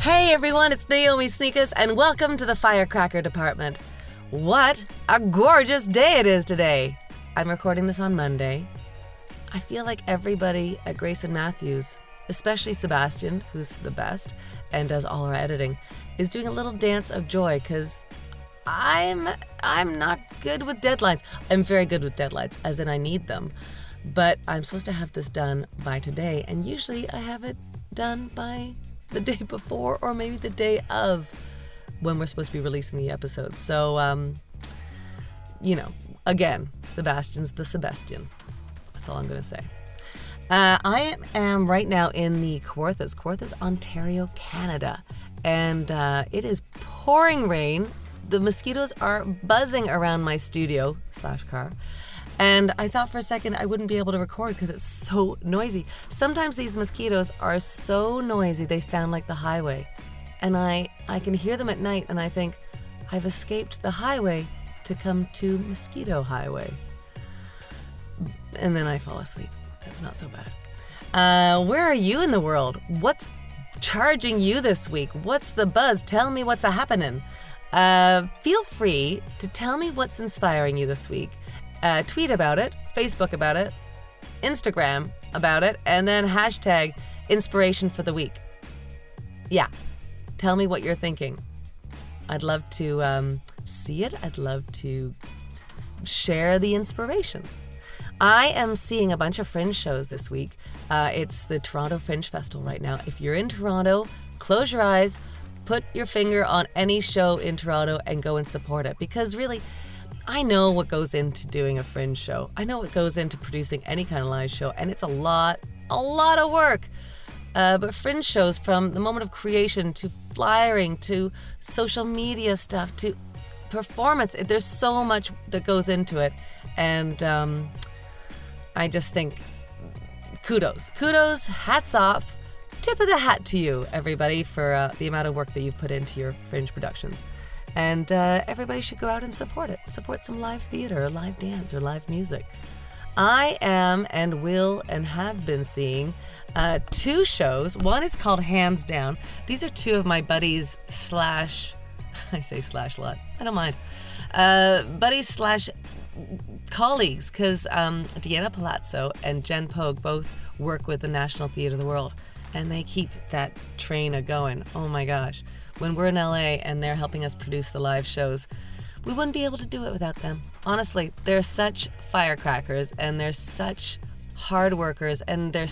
Hey everyone, it's Naomi Snieckus, and welcome to the Firecracker Department. What a gorgeous day it is today! I'm recording this on Monday. I feel like everybody at Grayson Matthews, especially Sebastian, who's the best and does all our editing, is doing a little dance of joy because I'm I'm not good with deadlines. I'm very good with deadlines, as in I need them. But I'm supposed to have this done by today, and usually I have it done by the day before or maybe the day of when we're supposed to be releasing the episode. So, um, you know, again, Sebastian's the Sebastian. That's all I'm going to say. Uh, I am right now in the Kawarthas, Kawarthas, Ontario, Canada, and uh, it is pouring rain. The mosquitoes are buzzing around my studio slash car. And I thought for a second I wouldn't be able to record because it's so noisy. Sometimes these mosquitoes are so noisy they sound like the highway. And I, I can hear them at night and I think, I've escaped the highway to come to Mosquito Highway. And then I fall asleep. It's not so bad. Uh, where are you in the world? What's charging you this week? What's the buzz? Tell me what's a happening. Uh, feel free to tell me what's inspiring you this week uh, tweet about it, Facebook about it, Instagram about it, and then hashtag inspiration for the week. Yeah, tell me what you're thinking. I'd love to um, see it. I'd love to share the inspiration. I am seeing a bunch of fringe shows this week. Uh, it's the Toronto Fringe Festival right now. If you're in Toronto, close your eyes, put your finger on any show in Toronto, and go and support it because really, I know what goes into doing a fringe show. I know what goes into producing any kind of live show, and it's a lot, a lot of work. Uh, but fringe shows, from the moment of creation to flyering to social media stuff to performance, there's so much that goes into it. And um, I just think kudos, kudos, hats off, tip of the hat to you, everybody, for uh, the amount of work that you've put into your fringe productions. And uh, everybody should go out and support it. Support some live theater, or live dance, or live music. I am and will and have been seeing uh, two shows. One is called Hands Down. These are two of my buddies slash, I say slash lot. I don't mind. Uh, buddies slash colleagues, because um, Deanna Palazzo and Jen Pogue both work with the National Theatre of the World, and they keep that train a going. Oh my gosh when we're in LA and they're helping us produce the live shows, we wouldn't be able to do it without them. Honestly, they're such firecrackers and they're such hard workers and they're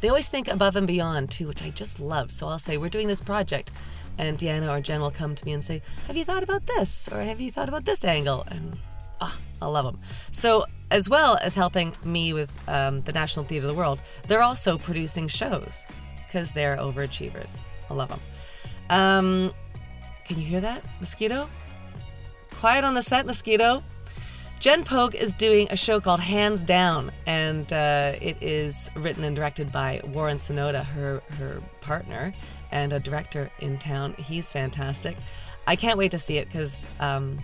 they always think above and beyond too, which I just love. So I'll say, We're doing this project and Deanna or Jen will come to me and say, Have you thought about this? Or have you thought about this angle? And oh, I love them. So, as well as helping me with um, the National Theatre of the World, they're also producing shows because they're overachievers. I love them. Um, can you hear that, mosquito? Quiet on the set, mosquito. Jen Pogue is doing a show called Hands Down, and uh, it is written and directed by Warren Sonoda, her her partner and a director in town. He's fantastic. I can't wait to see it because um,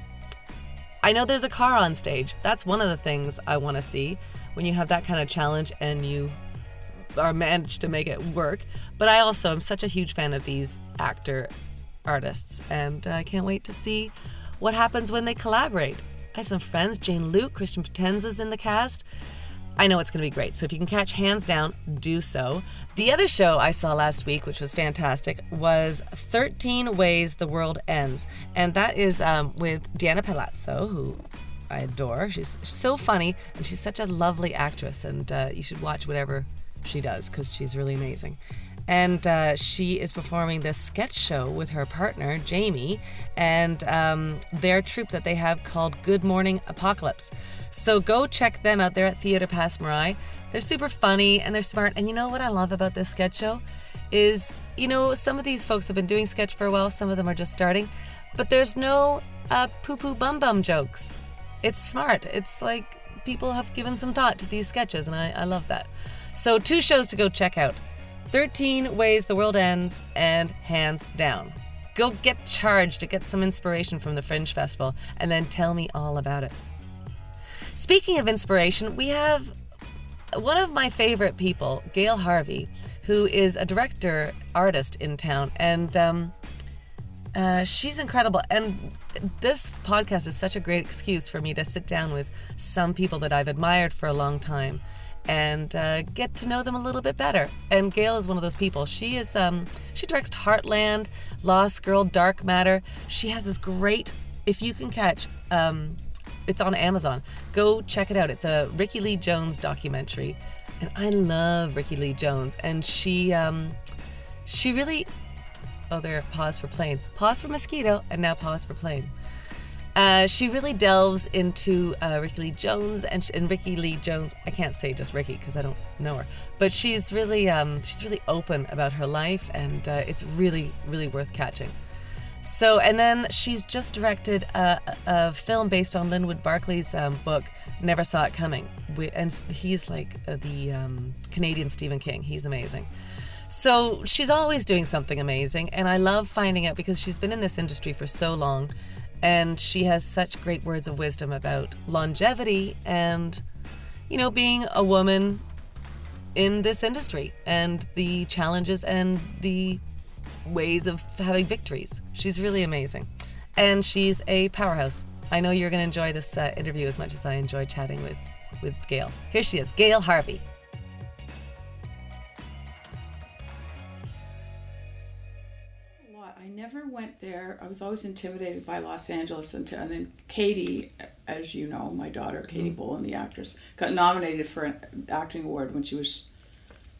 I know there's a car on stage. That's one of the things I want to see when you have that kind of challenge and you are managed to make it work. But I also am such a huge fan of these actor artists, and I can't wait to see what happens when they collaborate. I have some friends, Jane Luke, Christian Potenza's in the cast. I know it's going to be great. So if you can catch Hands Down, do so. The other show I saw last week, which was fantastic, was 13 Ways the World Ends. And that is um, with Deanna Palazzo, who I adore. She's so funny and she's such a lovely actress. And uh, you should watch whatever she does because she's really amazing and uh, she is performing this sketch show with her partner Jamie and um, their troupe that they have called Good Morning Apocalypse. So go check them out. They're at Theatre Passe Muraille. They're super funny and they're smart. And you know what I love about this sketch show is you know some of these folks have been doing sketch for a while. Some of them are just starting, but there's no uh, poo poo bum bum jokes. It's smart. It's like people have given some thought to these sketches, and I, I love that. So two shows to go check out. 13 Ways the World Ends, and Hands Down. Go get charged to get some inspiration from the Fringe Festival and then tell me all about it. Speaking of inspiration, we have one of my favorite people, Gail Harvey, who is a director artist in town, and um, uh, she's incredible. And this podcast is such a great excuse for me to sit down with some people that I've admired for a long time and uh, get to know them a little bit better. And Gail is one of those people. She is um, she directs Heartland, Lost Girl, Dark Matter. She has this great. If you can catch, um, it's on Amazon. Go check it out. It's a Rickie Lee Jones documentary, and I love Rickie Lee Jones. And she um, she really. Oh, there. Pause for plane. Pause for mosquito, and now pause for plane. Uh, she really delves into uh, Rickie Lee Jones and, and Rickie Lee Jones. I can't say just Rickie because I don't know her, but she's really um, she's really open about her life, and uh, it's really really worth catching. So, and then she's just directed a, a film based on Linwood Barclay's um, book Never Saw It Coming, and he's like uh, the um, Canadian Stephen King. He's amazing. So she's always doing something amazing, and I love finding out because she's been in this industry for so long and she has such great words of wisdom about longevity and, you know, being a woman in this industry and the challenges and the ways of having victories. She's really amazing. And she's a powerhouse. I know you're going to enjoy this uh, interview as much as I enjoyed chatting with, with Gail. Here she is, Gail Harvey. Never went there. I was always intimidated by Los Angeles, and, and then Katie, as you know, my daughter Katie mm. Boland, the actress, got nominated for an acting award when she was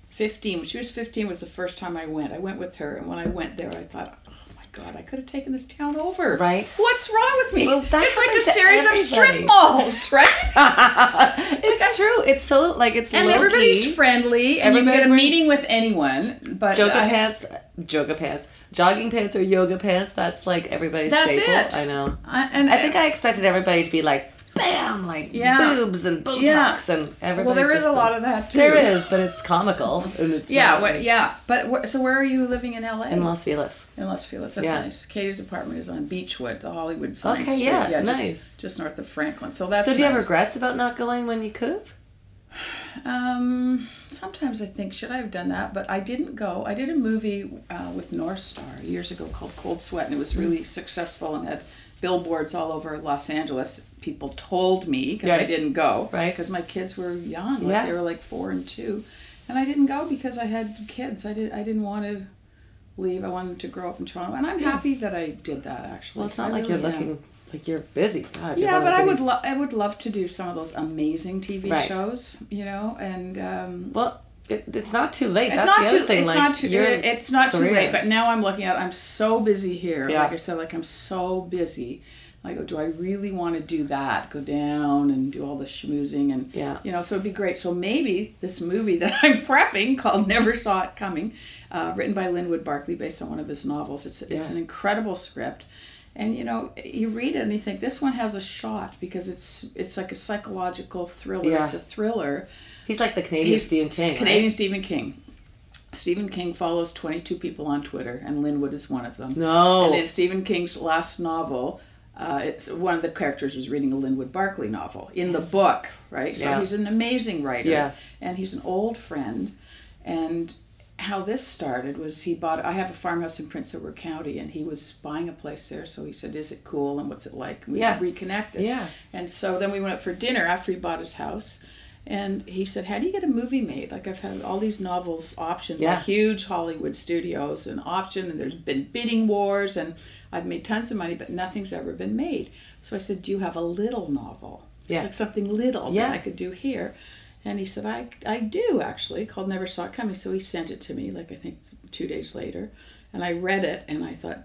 fifteen. When she was fifteen, was the first time I went. I went with her, and when I went there, I thought. God, I could have taken this town over. Right. What's wrong with me? Well, it's like a series everybody. of strip malls, right? it's like true. It's so like it's and everybody's key. friendly, and everybody's you can get a meeting with anyone. But yoga I, pants, yoga pants jogging pants or yoga pants. That's like everybody's that's staple. It. I know. I, and I think I expected everybody to be like, bam, like yeah. boobs and Botox yeah. and everybody. Well, there is a the, lot of that too. There is, but it's comical and it's yeah, what, yeah. But wh- so where are you living in LA? In Los Feliz. In Los Feliz, that's yeah. nice. Katie's apartment is on Beechwood, the Hollywood sign. Okay, Street. yeah, yeah, nice. Just, just, north of Franklin. So that's. So do you nice. have regrets about not going when you could have? Um, sometimes I think should I have done that, but I didn't go. I did a movie uh, with Norstar years ago called Cold Sweat, and it was really mm. successful and had billboards all over Los Angeles. People told me because I didn't go, right? Because my kids were young, like yeah. they were like four and two, and I didn't go because I had kids. I did. I didn't want to leave. I wanted them to grow up in Toronto, and I'm yeah. happy that I did that. Actually, well, it's not I like really you're looking. Am like you're busy. God, yeah, but I would love I would love to do some of those amazing TV right. shows, you know, and um, well, it, it's not too late. It's That's not too. Thing. It's like, not too. It, it's not career. too late. But now I'm looking at. I'm so busy here. Yeah. Like I said, like I'm so busy. I go, do I really want to do that? Go down and do all the schmoozing and yeah, you know. So it'd be great. So maybe this movie that I'm prepping called Never Saw It Coming, uh, written by Linwood Barclay based on one of his novels. It's it's yeah. an incredible script and you know you read it and you think this one has a shot because it's it's like a psychological thriller yeah. it's a thriller he's like the canadian he's stephen king canadian right? stephen king stephen king follows 22 people on twitter and linwood is one of them no and in stephen king's last novel uh, it's one of the characters is reading a Linwood Barclay novel in yes. the book, right? So yeah. he's an amazing writer, yeah. and he's an old friend, and how this started was he bought i have a farmhouse in prince edward county and he was buying a place there so he said is it cool and what's it like and we yeah. reconnected yeah and so then we went out for dinner after he bought his house and he said how do you get a movie made like i've had all these novels optioned yeah. by huge hollywood studios and optioned and there's been bidding wars and i've made tons of money but nothing's ever been made so i said do you have a little novel yeah like something little yeah. that i could do here and he said, I, I do actually, called Never Saw It Coming. So he sent it to me, like I think two days later. And I read it and I thought,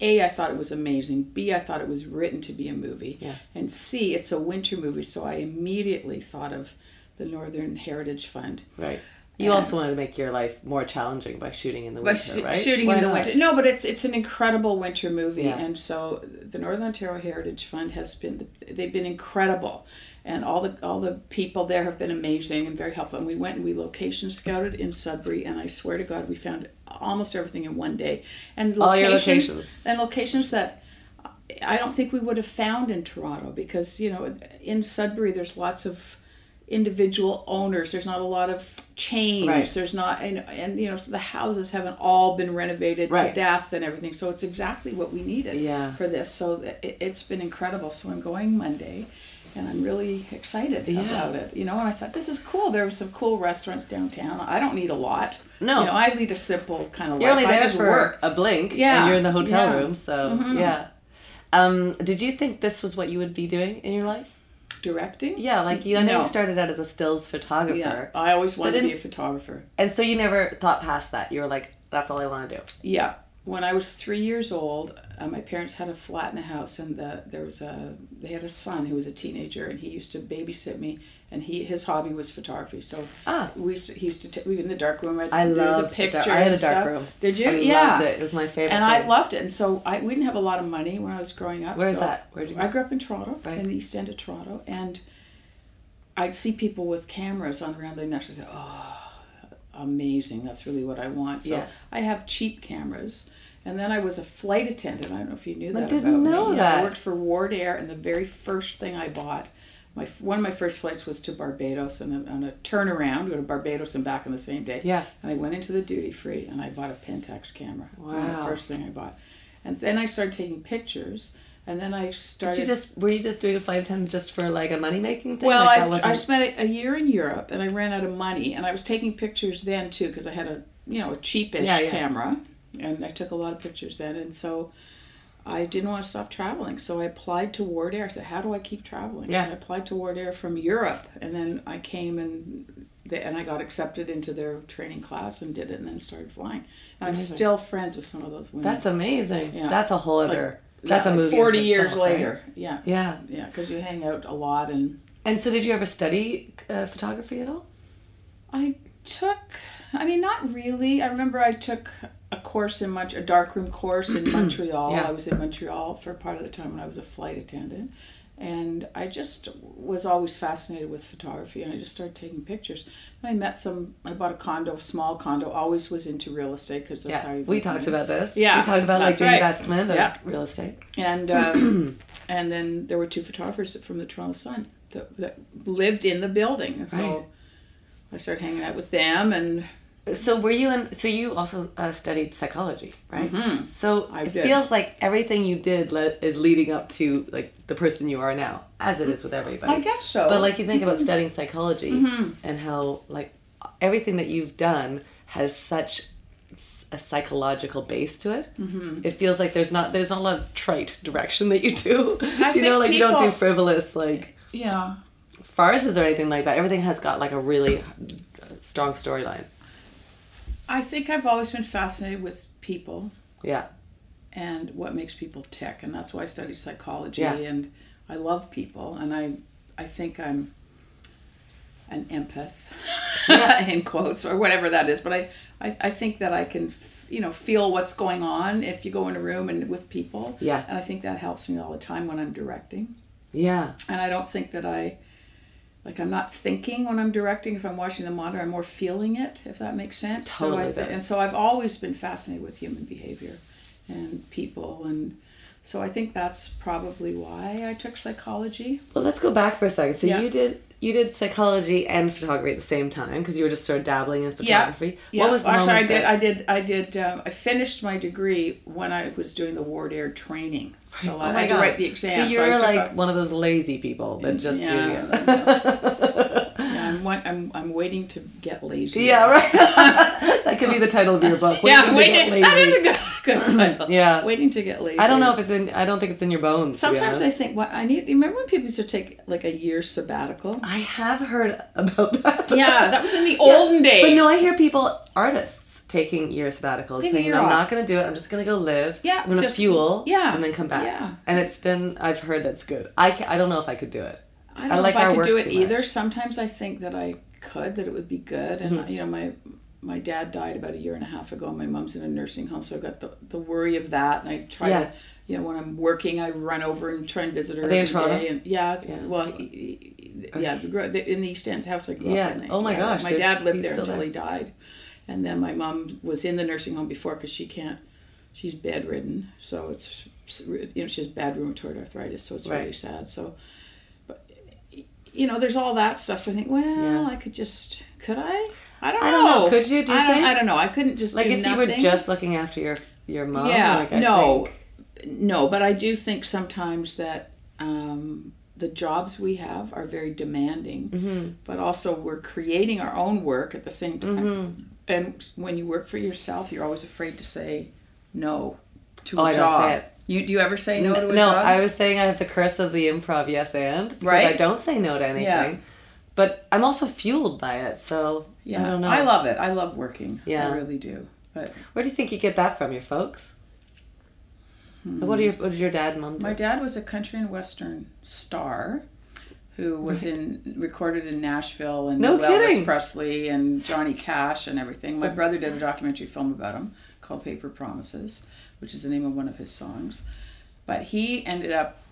A, I thought it was amazing. B, I thought it was written to be a movie. Yeah. And C, it's a winter movie. So I immediately thought of the Northern Heritage Fund. Right. You and also wanted to make your life more challenging by shooting in the winter, sh- right? Shooting Why in the not? winter. No, but it's it's an incredible winter movie, yeah. and so the Northern Ontario Heritage Fund has been they've been incredible and all the all the people there have been amazing and very helpful. And we went and we location scouted in Sudbury, and I swear to God, we found almost everything in one day. And locations, locations. and locations that I don't think we would have found in Toronto because you know in Sudbury there's lots of individual owners. There's not a lot of change. Right. There's not, and, and you know, so the houses haven't all been renovated Right. to death and everything. So it's exactly what we needed Yeah. for this. So it, it's been incredible. So I'm going Monday. And I'm really excited Yeah. about it, you know. And I thought this is cool. There were some cool restaurants downtown. I don't need a lot. No. you know, I lead a simple kind of You're life. only there for work. a blink. Yeah, And you're in the hotel yeah. Mm-hmm. room, so yeah. Um, did you think this was what you would be doing in your life? directing. Yeah, like you. I know No. you started out as a stills photographer, Yeah, I always wanted to be a photographer. and so you never thought past that. You were like, "That's all I want to do." Yeah, when I was three years old, uh, my parents had a flat in a house, and the, there was a they had a son who was a teenager, and he used to babysit me, and he his hobby was photography. So Ah. we used to, he used to t- we in the dark room. I'd I love the pictures. I had a dark stuff. room. Did you? I yeah. loved it. It was my favorite. And I loved it, and so I we didn't have a lot of money when I was growing up. Where's so that? Where'd you I grew up in Toronto, Right. in the East End of Toronto, and I'd see people with cameras on around their necks. I thought, oh, amazing! That's really what I want. So Yeah. I have cheap cameras. And then I was a flight attendant. I don't know if you knew that. I didn't know me. Yeah, that. I worked for Wardair, and the very first thing I bought, my one of my first flights was to Barbados, and on a turnaround, go to Barbados and back on the same day. Yeah. And I went into the duty free, and I bought a Pentax camera. Of the Wow. first thing I bought, and then I started taking pictures, and then I started. Did you just were you just doing a flight attendant just for like a money making thing? Well, like I, I spent a, a year in Europe and I ran out of money and I was taking pictures then too because I had a you know a cheapish Yeah, yeah. camera and I took a lot of pictures then and so I didn't want to stop traveling so I applied to Wardair. I said, how do I keep traveling? Yeah. So I applied to Wardair from Europe and then I came and they, and I got accepted into their training class and did it and then started flying. And I'm still friends with some of those women. That's amazing. Yeah. That's a whole other. Like, that's yeah, a like movie. Forty years itself, right? later, yeah, Yeah. yeah, because you hang out a lot and. And so, did you ever study uh, photography at all? I took, I mean, not really. I remember I took a course in much a darkroom course in Montreal. Yeah. I was in Montreal for part of the time when I was a flight attendant, and I just was always fascinated with photography, and I just started taking pictures. And I met some. I bought a condo, a small condo. Always was into real estate because that's how Yeah, you we talked about this. Yeah, we talked about like the right. investment of Yeah. real estate. And um, and then there were two photographers from the Toronto Sun that, that lived in the building, and so. Right. I started hanging out with them, and So were you in? So you also uh, studied psychology, right? Mhm. So I it did. feels like everything you did le- is leading up to like the person you are now, as it is with everybody. I guess so. But like you think about studying psychology Mm-hmm. and how like everything that you've done has such a psychological base to it. Mm-hmm. It feels like there's not there's not a lot of trite direction that you do. you know, like you don't do frivolous like yeah. farces or anything like that. Everything has got like a really strong storyline. I think I've always been fascinated with people Yeah. and what makes people tick, and that's why I study psychology. Yeah. And I love people, and I, I think I'm an empath, in quotes or whatever that is. But I, I, I think that I can, you know, feel what's going on if you go in a room and with people. Yeah. And I think that helps me all the time when I'm directing. Yeah. And I don't think that I, like, I'm not thinking when I'm directing. If I'm watching the monitor, I'm more feeling it, if that makes sense. Totally so I does. And so I've always been fascinated with human behavior and people. And so I think that's probably why I took psychology. Well, let's go back for a second. So Yeah. you did you did psychology and photography at the same time because you were just sort of dabbling in photography. Yeah. What was the Actually, I did. that- I did. I did. Um, I finished my degree when I was doing the Wardair training. So Oh I my had to God. write the exam. So you're took like a- one of those lazy people that just Yeah. do it. yeah, I'm, I'm, I'm waiting to get lazy. yeah, right. that could be the title of your book. Yeah, Waiting to waiting. get That is lazy. a good, good title. Yeah. Waiting to get lazy. I don't know if it's in. I don't think it's in your bones. Sometimes I think, what I need. Remember when people used to take like a year sabbatical? I have heard about that. Yeah, that was in the olden days. But no, I hear people, artists, taking year sabbaticals, Take saying, year "I'm off. not going to do it. I'm just going to go live. Yeah, I'm going to fuel. yeah, and then come back. yeah. And it's been. I've heard that's good. I ca- I don't know if I could do it. I don't I know like if I could do it either. much. Sometimes I think that I could, that it would be good. And Mm-hmm. you know, my my dad died about a year and a half ago. and My mom's in a nursing home, so I've got the, the worry of that. And I try Yeah. to, you know, when I'm working, I run over and try and visit her. Are they in Toronto? And yeah, Yeah. well, he- he- yeah, the gro- the- in the East End house I grew Yeah. up in. Oh my Yeah, gosh, My dad lived there until there. he died, and then my mom was in the nursing home before because she can't. She's bedridden, so it's you know she has bad rheumatoid arthritis, so it's really sad. So, you know, there's all that stuff. So I think, well, Yeah. I could just, could I? I don't know. I don't know. Could you? Do you I, don't? I don't know. I couldn't just Like if you were just looking after your your mom. yeah, like, I no, think- no. But I do think sometimes that um, the jobs we have are very demanding, Mm-hmm. but also we're creating our own work at the same time. Mm-hmm. And when you work for yourself, you're always afraid to say no to Oh, a I job. You do you ever say no, to a no, job? I was saying I have the curse of the improv yes and Right. I don't say no to anything. Yeah. But I'm also fueled by it, so yeah, I don't know. I love it. I love working. Yeah. I really do. But Where do you think you get that from, your folks? What, are your, what did your dad and mom do? Hmm. My dad was a country and western star who was in recorded in Nashville and No knew kidding. Elvis Presley and Johnny Cash and everything. My brother did a documentary film about him called Paper Promises, which is the name of one of his songs. But he ended up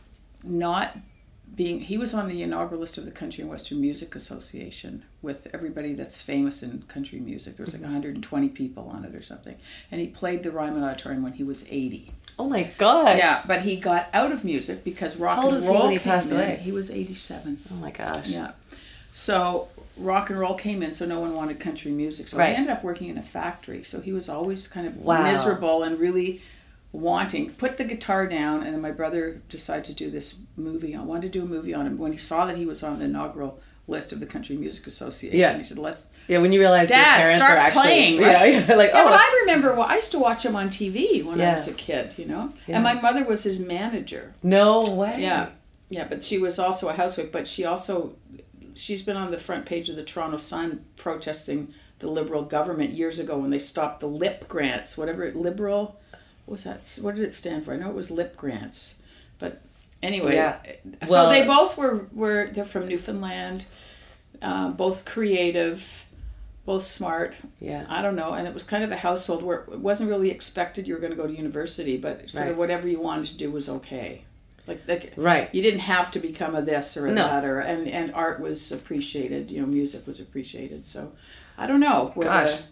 not being he was on the inaugural list of the Country and Western Music Association with everybody that's famous in country music. There was like mm-hmm. 120 people on it or something. And he played the Ryman Auditorium when he was 80. oh my gosh. Yeah, but he got out of music because rock How old and was he roll when he came passed in. away? He was 87. Oh my gosh. Yeah. So rock and roll came in, so no one wanted country music. So Right. he ended up working in a factory. So he was always kind of Wow. miserable and really wanting put the guitar down. And then my brother decided to do this movie. I wanted to do a movie on him when he saw that he was on the inaugural list of the Country Music Association. Yeah. He said, "Let's." Yeah, when you realize your Dad, parents start are actually playing, yeah, right? yeah, like Yeah, oh but I remember. Well, I used to watch him on TV when I was a kid. You know, Yeah. and my mother was his manager. no way. Yeah, yeah, but she was also a housewife. But she also, she's been on the front page of the Toronto Sun protesting the Liberal government years ago when they stopped the LIP grants, whatever it liberal, what was that? What did it stand for? I know it was LIP grants, but anyway. Yeah. Well, so they both were were they're from Newfoundland, uh, both creative, both smart. Yeah. I don't know, and it was kind of a household where it wasn't really expected you were going to go to university, but sort Right. of whatever you wanted to do was okay. Like, like Right. you didn't have to become a this or a No. that, or and and art was appreciated. You know, music was appreciated. So, I don't know. Gosh. the-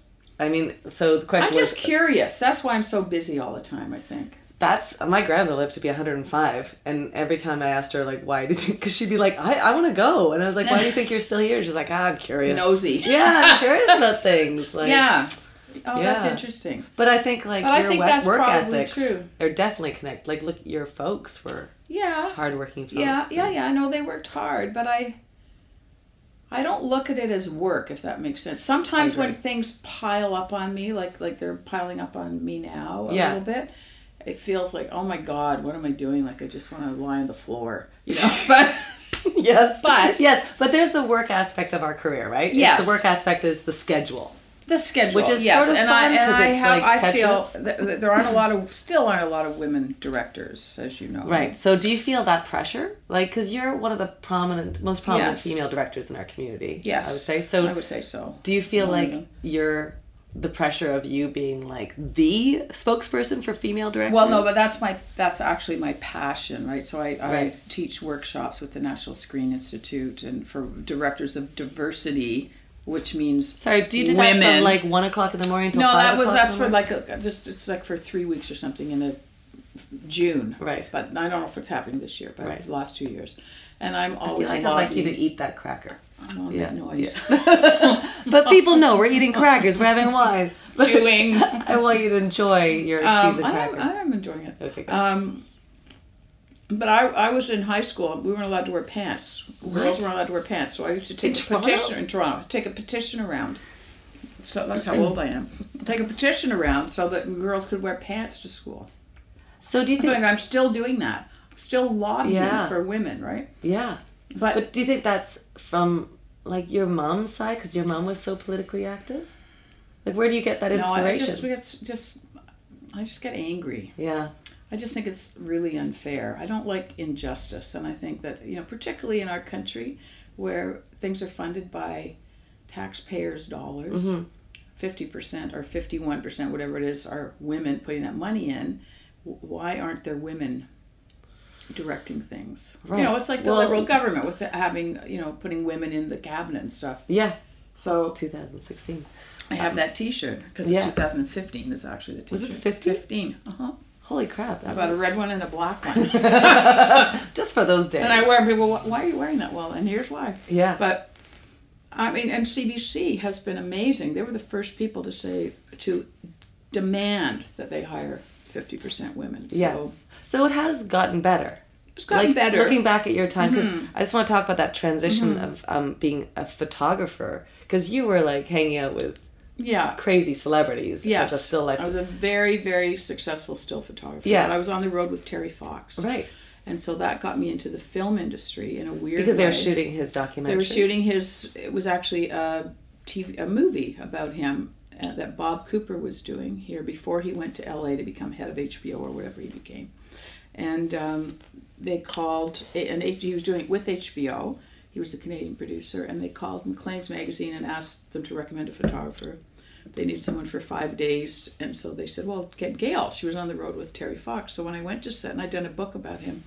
I mean, so the question I'm just was curious. That's why I'm so busy all the time. I think. that's my grandmother lived to be 105 and every time i asked her like why do you think because she'd be like i, I want to go and i was like why do you think you're still here she's like ah, i'm curious Nosy. yeah i'm curious about things like yeah. Oh, that's interesting. but i think like But I your think wo- that's work ethics true. are definitely connected like look your folks were Yeah. hardworking folks Yeah, yeah, yeah. I know they worked hard, but I I don't look at it as work if that makes sense. Sometimes when things pile up on me, like like they're piling up on me now a Yeah. little bit, it feels like, oh my god, what am I doing? Like I just want to lie on the floor, you know. But yes But- yes but there's the work aspect of our career right Yes. the work aspect is the schedule the schedule, Which is yes, sort of and fun I and 'cause I have like I feel th- th- there aren't a lot of still aren't a lot of women directors, as you know. Right. So, do you feel that pressure? Like, because you're one of the prominent, most prominent Yes. female directors in our community. Yes, I would say. So, I would say so. do you feel like them. you're the pressure of you being like the spokesperson for female directors? Well, no, but that's my that's actually my passion, right? So I, I teach workshops with the National Screen Institute and for directors of diversity, which means sorry. Do you do that from like one o'clock in the morning until no, five that was o'clock that's for like a, just it's like for three weeks or something in a June, Right. But I don't know if it's happening this year, but Right. the last two years, and I'm I always feel like I'd like you to eat that cracker. I don't Yeah, make noise. But people know we're eating crackers. We're having wine. Chewing. I want you to enjoy your Um, cheese and I am, I am enjoying it. Okay, good. Um, but I, I was in high school. We weren't allowed to wear pants. Girls weren't allowed to wear pants. So I used to take In a Toronto? petition in Toronto. Take a petition around. So that's how old I am. Take a petition around so that girls could wear pants to school. so, do you think? I'm still doing that. Still lobbying Yeah. for women, right? yeah. But, But do you think that's from like your mom's side because your mom was so politically active? Like, where do you get that inspiration? no, I inspiration? just, just I just get angry. yeah, I just think it's really unfair. I don't like injustice, and I think that you know, particularly in our country, where things are funded by taxpayers' dollars, Mm-hmm. 50 percent or fifty-one percent, whatever it is, are women putting that money in. Why aren't there women directing things? Right. You know, it's like the Well- liberal government with having you know putting women in the cabinet and stuff. yeah. So 2016. I have that T-shirt because Yeah. it's 2015 is actually the T-shirt. Was it 15? 15. Uh huh. Holy crap! I bought a red one and a black one. Just for those days. And I wear them. People, why are you wearing that? Well, and here's why. Yeah. But I mean, and CBC has been amazing. They were the first people to say to demand that they hire fifty percent women. Yeah. So So it has gotten better. it's gotten like better. looking back at your time because Mm-hmm. I just want to talk about that transition of um, being a photographer because you were like hanging out with yeah. crazy celebrities Yes. as a still life. I was a very, very successful still photographer. Yeah. But I was on the road with Terry Fox. right And so that got me into the film industry in a weird way. because they were way. shooting his documentary. They were shooting his. It was actually a TV, a movie about him uh, that Bob Cooper was doing here before he went to LA to become head of HBO or whatever he became, and um, they called and he was doing it with HBO. He was the Canadian producer, and they called Maclean's magazine and asked them to recommend a photographer. They needed someone for five days, and so they said, "Well, get Gail." She was on the road with Terry Fox. So when I went to set, and I'd done a book about him,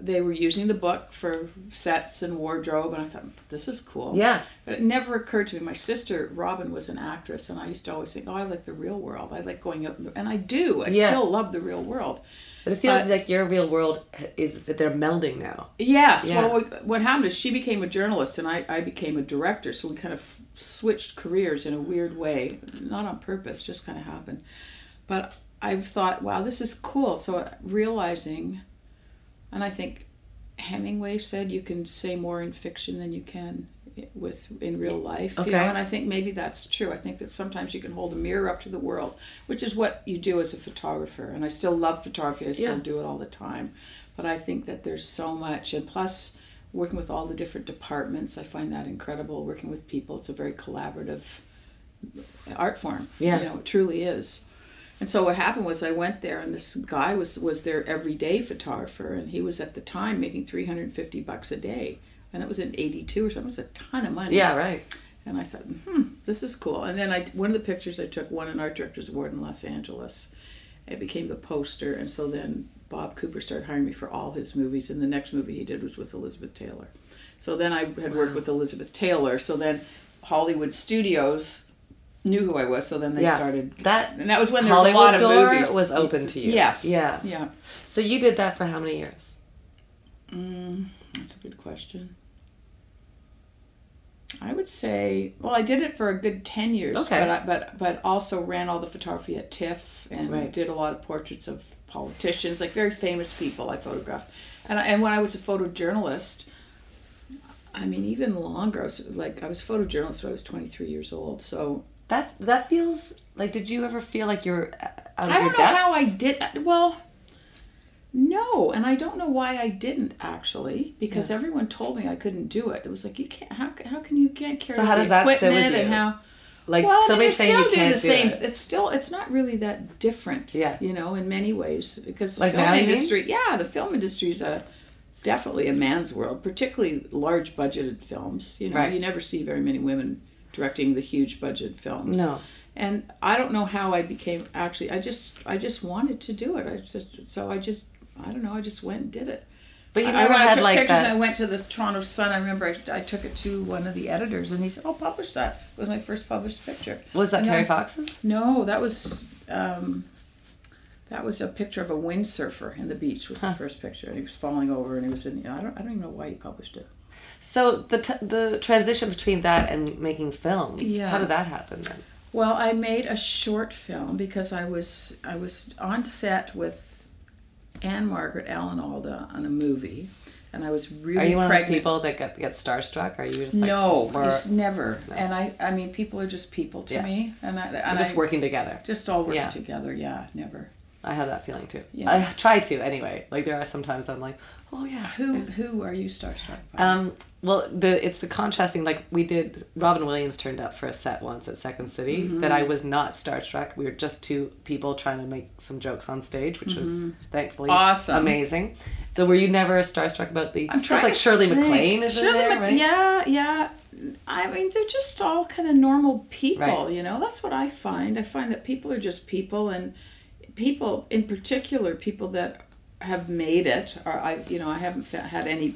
they were using the book for sets and wardrobe, and I thought, "This is cool." Yeah. But it never occurred to me. My sister Robin was an actress, and I used to always think, "Oh, I like the real world. I like going out," in the, and I do. I Yeah. still love the real world. But it feels But- like your real world is that they're melding now. Yes. Yeah. Well, what, what happened is she became a journalist, and I, I became a director. So we kind of switched careers in a weird way, not on purpose, just kind of happened. But I've thought, wow, this is cool. So uh, realizing, and I think Hemingway said you can say more in fiction than you can with in real life. You know? Okay. And I think maybe that's true. I think that sometimes you can hold a mirror up to the world, which is what you do as a photographer. And I still love photography. I still Yeah. do it all the time. But I think that there's so much, and plus working with all the different departments, I find that incredible. Working with people, it's a very collaborative art form. Yeah. you know, it truly is. And so what happened was I went there, and this guy was was their everyday photographer, and he was at the time making three hundred fifty bucks a day, and that was in '82 or something. It was a ton of money. Yeah, right. And I thought, hmm, this is cool. And then I one of the pictures I took won an art director's award in Los Angeles. It became the poster, and so then Bob Cooper started hiring me for all his movies. And the next movie he did was with Elizabeth Taylor. So then I had worked with Elizabeth Taylor. So then Hollywood Studios knew who I was. So then they Yeah. started That and that was when there was a lot of movies. was open to you. Yes. Yeah. Yeah. So you did that for how many years? Mm, that's a good question. I would say, well, I did it for a good ten years, Okay. but I, but but also ran all the photography at TIFF and Right. did a lot of portraits of politicians, like very famous people. I photographed, and I, and when I was a photojournalist, I mean, even longer. I was like I was a photojournalist when I was twenty three years old. So That that feels like. Did you ever feel like you're uh, out of I your don't know how I did. Well, no, and I don't know why I didn't actually, because everyone told me I couldn't do it. It was like you can't. How, how can you can't carry So how the does that sit with equipment and how? Like well, I mean, somebody you saying still you do can't the do same. it. It's still. It's not really that different. Yeah. You know, in many ways, because the film you industry. Yeah, the film industry is a definitely a man's world, particularly large budgeted films. You know, Right. you never see very many women directing the huge budget films No. and I don't know how I became actually I just I just wanted to do it I just so I just I don't know I just went and did it But you never I, had took like pictures and I went to the Toronto Sun I remember I, I took it to one of the editors and he said oh publish that it was my first published picture Was that And Terry Fox's? no that was um, that was a picture of a windsurfer in the beach was the first picture and he was falling over and he was in I don't I don't even know why he published it So the t- the transition between that and making films. Yeah. How did that happen then? Well, I made a short film because I was I was on set with Anne Margaret Alan Alda on a movie, and I was really Are you one of those people that get get starstruck? Are you just like no, more- it's never. And I I mean, people are just people to Yeah. me, and I and just I, working together. just all working Yeah. together. Yeah, never. I have that feeling too. Yeah. I try to anyway. Like there are sometimes that I'm like, oh yeah. Who who are you starstruck by? Um, well, the it's the contrasting. Like we did, Robin Williams turned up for a set once at Second City. Mm-hmm. That I was not starstruck. We were just two people trying to make some jokes on stage, which was thankfully Mm-hmm. Awesome. amazing. So were you never starstruck about the? I'm trying like Shirley think. MacLaine is Shirley there, Mac- right? Yeah, yeah. I mean, they're just all kind of normal people, Right. you know. That's what I find. I find that people are just people, and people, in particular, people that have made it, or I, you know, I haven't had any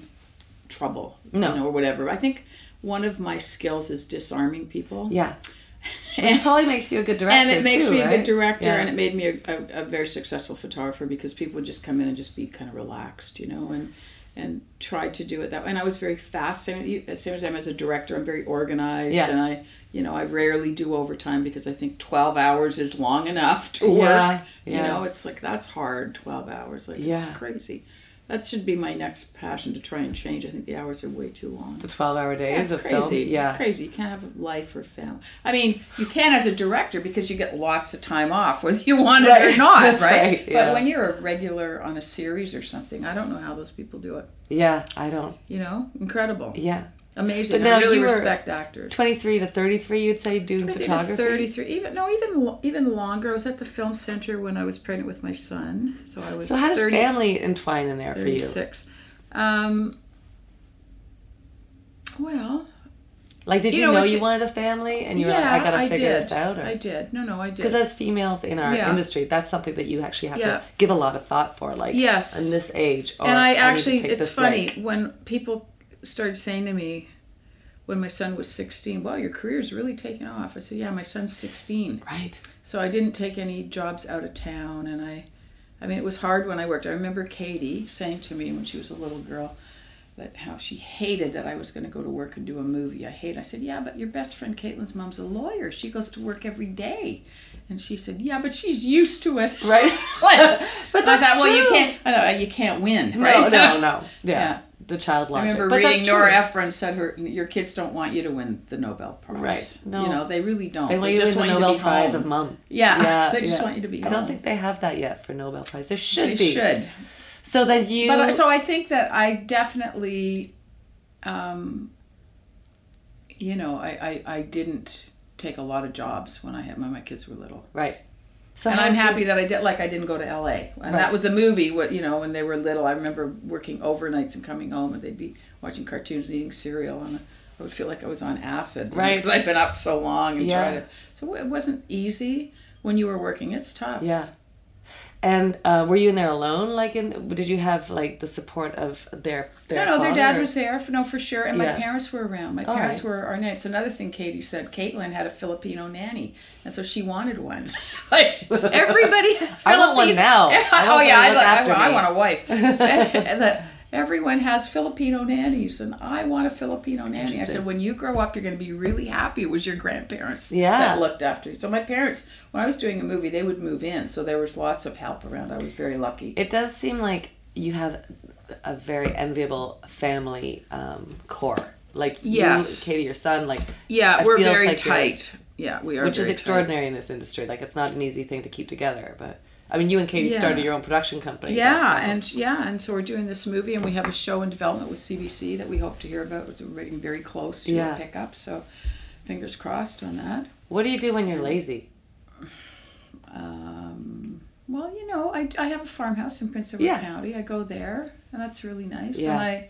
trouble, No. you know, or whatever. I think one of my skills is disarming people. Yeah. Which probably makes you a good director. and it makes too, me a good director Yeah. and it made me a, a, a very successful photographer because people would just come in and just be kind of relaxed you know and and tried to do it that way and i was very fast same, you- uh, same as i'm as a director i'm very organized Yeah. and i you know i rarely do overtime because i think 12 hours is long enough to Yeah, work yeah. you know it's like that's hard 12 hours like Yeah. it's crazy that should be my next passion to try and change i think the hours are way too long the twelve-hour days that's of crazy. film. Yeah, crazy. You can't have a life or family. I mean, you can as a director because you get lots of time off, whether you want it or not, That's right? right, yeah. But when you're a regular on a series or something, I don't know how those people do it. yeah. I don't. You know, incredible, Yeah, amazing. But now I really you respect actors. twenty-three to thirty-three. You'd say doing 23 to photography. 33 even no even even longer i was at the film center when i was pregnant with my son so i was So how does 30 family entwine in there for you? 36 um well Like, did You you, know, know, you wanted a family, and you were yeah like, I gotta figure this out, or i did no no i did because as females in our Yeah. industry, that's something that you actually have Yeah. to give a lot of thought for. Like, Yes. in this age, or and I actually, it's funny break. when people started saying to me, when my son was 16, wow, your career's really taken off. I said, yeah, my son's 16. Right. So I didn't take any jobs out of town. And I, I mean, it was hard when I worked. I remember Katie saying to me when she was a little girl that how she hated that I was going to go to work and do a movie. I hate. I said, yeah, but your best friend Caitlin's mom's a lawyer. She goes to work every day. And she said, yeah, but she's used to it. Right. but But I that's thought, well, you can't. I thought, you can't win, No, right? no, no. Yeah. Yeah. The child I remember but reading Nora. Ephron said her your kids don't want you to win the Nobel Prize. Right. No. You know, they really don't. They want you to win the you Nobel be Prize home. of Mom. Yeah, they just want you to be I don't think they have that yet for Nobel Prize. There should They be. should. So then you. But so I think that I definitely, um, you know, I, I, I didn't take a lot of jobs when I had when my kids were little. right. So and I'm did you- happy that I did. Like I didn't go to L.A. And Right. that was the movie. What you know, when they were little, I remember working overnights and coming home, and they'd be watching cartoons and eating cereal, and I would feel like I was on acid, Right. Because I'd been up so long and Yeah. try to. So it wasn't easy when you were working. It's tough. Yeah. And uh, were you in there alone? Like, in did you have like the support of their their? No, no, their dad or- was there. For, no, for sure. And my parents were around. My All parents right. were our nannies. Another thing Katie said, Caitlin had a Filipino nanny, and so she wanted one. like everybody has. I want one now. I oh yeah, I, look- I, want- I want a wife. and that everyone has Filipino nannies, and I want a Filipino nanny. I said, when you grow up, you're going to be really happy. It was your grandparents Yeah. that looked after you. So my parents, when I was doing a movie, they would move in, so there was lots of help around. I was very lucky. It does seem like you have a very enviable family um, core. Like Yes. you, Katie, your son, like Yeah, we're very like tight. Yeah, we are. which is very tight. extraordinary in this industry. Like it's not an easy thing to keep together. But I mean, you and Katie Yeah. started your own production company. Yeah, and yeah, and so we're doing this movie, and we have a show in development with CBC that we hope to hear about. It's getting very close to Yeah. a pickup, so fingers crossed on that. what do you do when you're lazy? Um, well, you know, I, I have a farmhouse in Prince Edward Yeah. County. I go there, and that's really nice. Yeah. And I,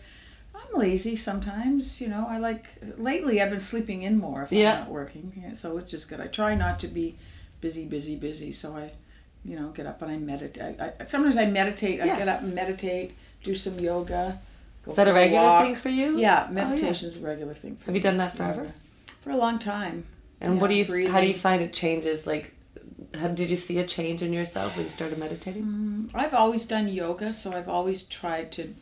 I'm lazy sometimes. You know, I like lately. I've been sleeping in more if Yeah. I'm not working. Yeah, so it's just good. I try not to be busy, busy, busy. So I, you know, get up and I meditate. I, I, sometimes I meditate. Yeah. I get up and meditate, do some yoga. Go Is that a regular thing for you? Yeah, Oh, yeah. meditation is a regular thing. For you. Have you done that forever? For a long time. And what do Yeah, you? How do you find it changes? Like, how, did you see a change in yourself when you started meditating? Mm, I've always done yoga, so I've always tried to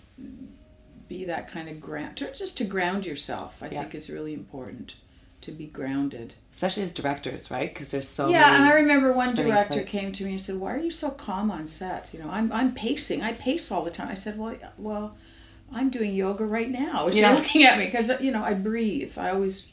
be that kind of ground, just to ground yourself. I Yeah. think is really important to be grounded. Especially as directors, right? Because there's so yeah, and I remember one director plates. came to me and said, "Why are you so calm on set? You know, I'm I'm pacing. I pace all the time." I said, "Well, well, I'm doing yoga right now." She's Yeah. looking at me because you know I breathe. I always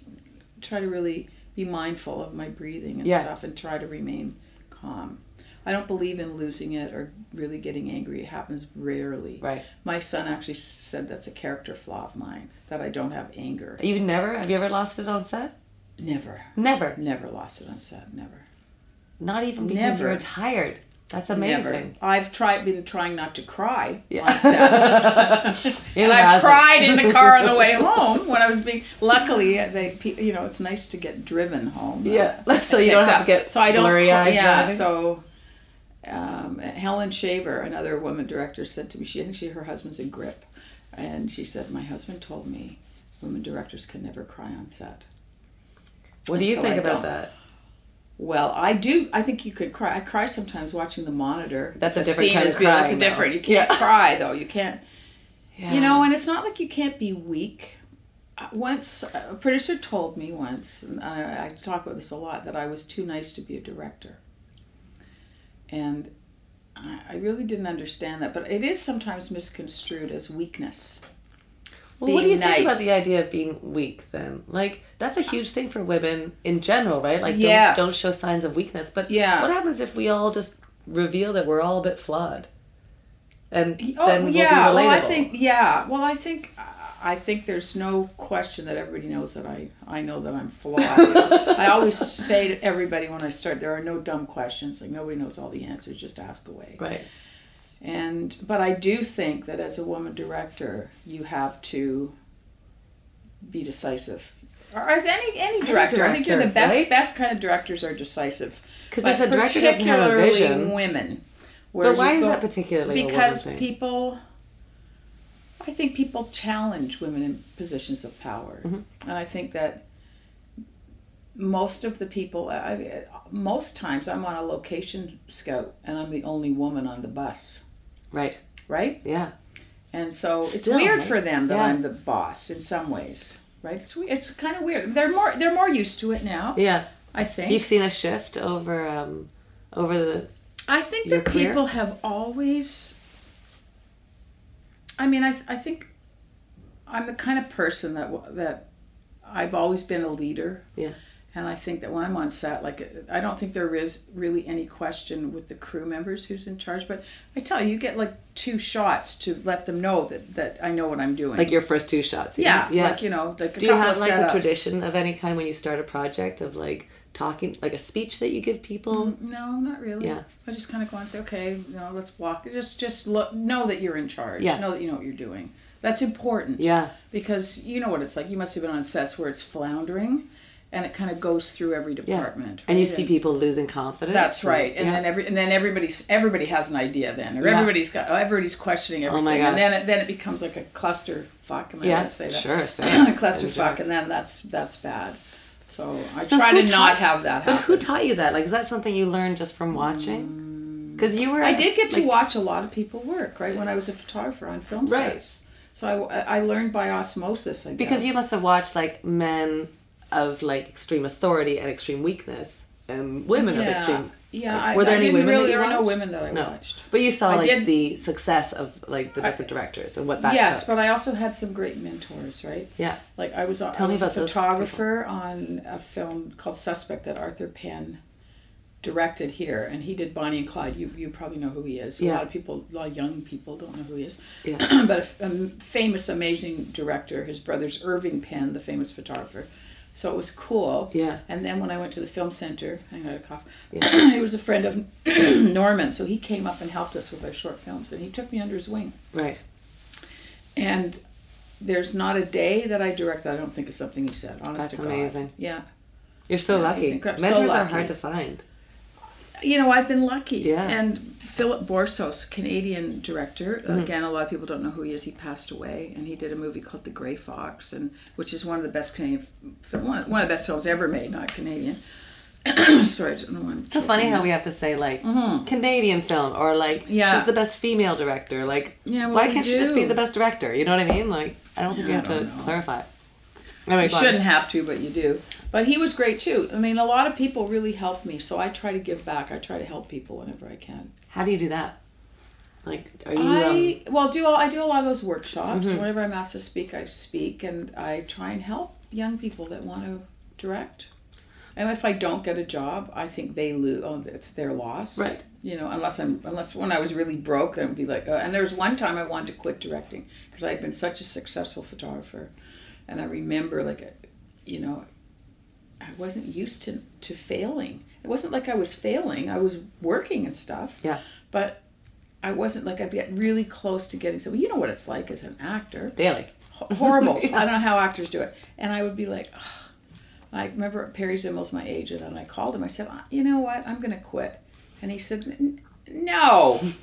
try to really be mindful of my breathing and Yeah. stuff, and try to remain calm. I don't believe in losing it or really getting angry. It happens rarely. Right. My son actually said that's a character flaw of mine that I don't have anger. You've never? Have you ever lost it on set? Never, Never. never lost it on set. Never. Not even because Never. you're tired. That's amazing. Never. I've tried been trying not to cry Yeah. on set. And I cried in the car on the way home when I was being. Luckily, they you know it's nice to get driven home. Yeah. uh, So you don't have to get so I don't blurry-eyed Yeah. driving? So. Um, Helen Shaver, another woman director, said to me, she I think she her husband's in grip, and she said, "My husband told me women directors can never cry on set." What do you so think I about don't. that? Well, I do. I think you could cry. I cry sometimes watching the monitor. That's a The different scene kind is of being- That's a different. though. You can't Yeah. cry though. You can't. Yeah. You know, and it's not like you can't be weak. Uh, Once a producer told me once, and I, I talk about this a lot, that I was too nice to be a director. And I, I really didn't understand that, but it is sometimes misconstrued as weakness. Well, what do you being think about the idea of being weak then? Like that's a huge thing for women in general, right? Like Yes. don't, don't show signs of weakness. But Yeah. what happens if we all just reveal that we're all a bit flawed? And Oh then we'll yeah, well I think yeah, well I think uh, I think there's no question that everybody knows that I I know that I'm flawed. I always say to everybody when I start, there are no dumb questions. Like nobody knows all the answers. Just ask away. Right. And but I do think that as a woman director, you have to be decisive. Or as any any director, I think you're the best right? best kind of directors are decisive. Because if a director doesn't have a particularly vision- women. But why you is that particularly a because people I think people challenge women in positions of power. Mm-hmm. And I think that most of the people I, most times I'm on a location scout and I'm the only woman on the bus, Right. right? Yeah. And so it's weird right? for them that Yeah. I'm the boss in some ways, right? It's it's kind of weird. They're more they're more used to it now, Yeah. I think. You've seen a shift over um over the I think that career? people have always. I mean, I th- I think I'm the kind of person that that I've always been a leader. Yeah. And I think that when I'm on set, like I don't think there is really any question with the crew members who's in charge. But I tell you, you get like two shots to let them know that that I know what I'm doing. like your first two shots. yeah, Yeah. like you know, like a Do you have like a tradition of any kind when you start a project of like talking like a speech that you give people? Mm, no, not really. Yeah. I just kind of go and say, okay, you know, let's walk. Just, just look. Know that you're in charge. Yeah. Know that you know what you're doing. That's important. Yeah. Because you know what it's like. You must have been on sets where it's floundering, and it kind of goes through every department. Yeah. And you see people losing confidence. That's right, and Yeah. then every and then everybody's everybody has an idea then, or Yeah. everybody's got everybody's questioning everything. Oh my God. and then it, then it becomes like a cluster fuck. Am I Yeah, to say that? sure, say a cluster fuck, and then that's that's bad. So I So try to not have that happen. But who taught you that? Like, is that something you learned just from watching? Because you were. Mm. I did get to like, watch a lot of people work, right? When I was a photographer on film Right. sets. So I, I learned by osmosis, I guess. Because you must have watched like men of like extreme authority and extreme weakness, and women of extreme. Yeah, like, were there I any women? really- there were no women that I No. watched. But you saw I like did- the success of like the different directors and what that. yes, took. but I also had some great mentors, right? yeah. Like I was, Tell me was a photographer on a film called Suspect that Arthur Penn directed here, and he did Bonnie and Clyde. You you probably know who he is. Yeah. A lot of people, a lot of young people don't know who he is. Yeah. but a famous, amazing director. His brother's Irving Penn, the famous photographer. So it was cool. Yeah. And then when I went to the film center, I got a cough. Yeah. he was a friend of Norman, so he came up and helped us with our short films, and he took me under his wing. Right. And there's not a day that I direct that I don't think of something he said. Honest That's to God. amazing. Yeah. You're so Yeah, lucky. incredible. So Mentors are hard to find. You know, I've been lucky. Yeah. And Philip Borsos, Canadian director, Mm-hmm. again, a lot of people don't know who he is. He passed away, and he did a movie called The Grey Fox, and which is one of the best Canadian film, one, one of the best films ever made, not Canadian. Sorry, I don't know why It's so funny how we have to say like Canadian film or like Mm-hmm. Yeah. she's the best female director. Like Yeah, well, why can't she just be the best director? You know what I mean? Like I don't think you I have to know. clarify. Anyway, You shouldn't have to, but you do. But he was great too. I mean, a lot of people really helped me, so I try to give back. I try to help people whenever I can. How do you do that? Like, are you? I um, well do all, I do a lot of those workshops. Mm-hmm. Whenever I'm asked to speak, I speak, and I try and help young people that want to direct. And if I don't get a job, I think they lose. Oh, it's their loss. Right. You know, unless I'm unless when I was really broke, I would be like. Uh, and there was one time I wanted to quit directing because I had been such a successful photographer, and I remember like, uh, you know, I wasn't used to to failing. It wasn't like I was failing. I was working and stuff. Yeah. But I wasn't like I'd get really close to getting something. You know what it's like as an actor. daily. Ho- horrible. I don't know how actors do it. And I would be like, Ugh. I remember Perry Zimel's my agent, and I called him. I said, "Uh, you know what? I'm going to quit. And he said, no.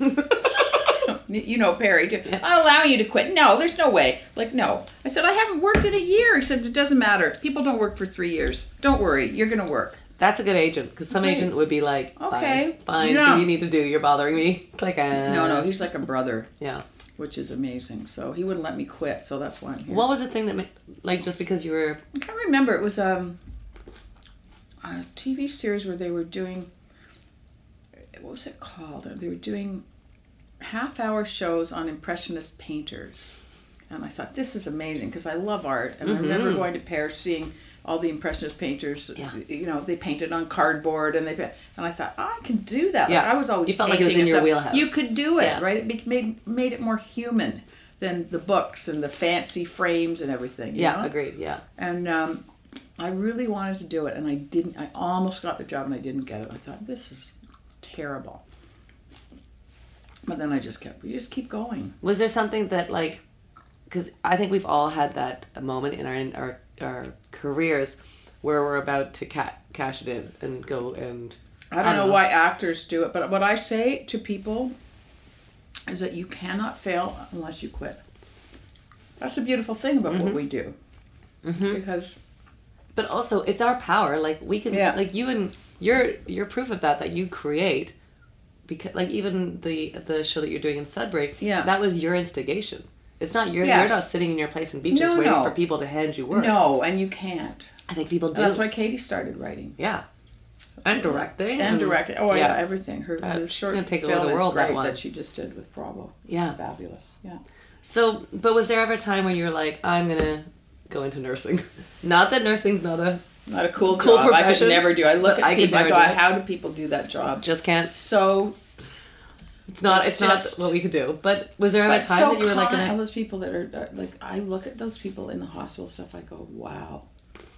you know Perry. too. I'll allow you to quit. No, there's no way. Like, no. I said, I haven't worked in a year. He said, it doesn't matter. People don't work for three years. Don't worry. You're going to work. That's a good agent because some Okay. agent would be like, Okay. fine, No. do you need to do? You're bothering me. Like, uh, No, no, he's like a brother, Yeah. which is amazing. So he wouldn't let me quit, so that's why I'm here. What was the thing that, made, like, just because you were, I can't remember. It was um, a TV series where they were doing. What was it called? They were doing half-hour shows on impressionist painters, and I thought this is amazing because I love art, and I remember going to Paris seeing all the impressionist painters. Yeah. You know, they painted on cardboard, and they and I thought oh, I can do that. Yeah. Like, I was always You felt like it was in your stuff. wheelhouse. You could do it, Yeah. right? It made made it more human than the books and the fancy frames and everything. you yeah, know? agreed, yeah. And um, I really wanted to do it, and I didn't. I almost got the job, and I didn't get it. I thought this is terrible. But then I just kept. You just keep going. Was there something that like, because I think we've all had that moment in our in our our careers where we're about to ca- cash it in and go and I don't, know, why actors do it, but what I say to people is that you cannot fail unless you quit. That's a beautiful thing about what mm-hmm. we do, mm-hmm. because but also it's our power like we can Yeah. like you and you're you're proof of that that you create because like even the the show that you're doing in Sudbury Yeah. that was your instigation it's not you're Yes. you're not sitting in your place in beaches No, waiting no. for people to hand you work no, and you can't. I think people do That's why Katie started writing yeah and directing and directing. Oh yeah, yeah. everything. Her, Uh, her short gonna take over film the is world, that one. that she just did with Bravo. It's Yeah. fabulous. Yeah. so but was there ever a time when you were like I'm gonna go into nursing not that nursing's not a Not a cool, Cool job. I profession, could never do. I look at I could people. I go, how do people do that job? just can't So, it's not It's it's, not what we could do but was there ever a time so that you were like all those people that are, are like, I look at those people in the hospital stuff. I go, wow,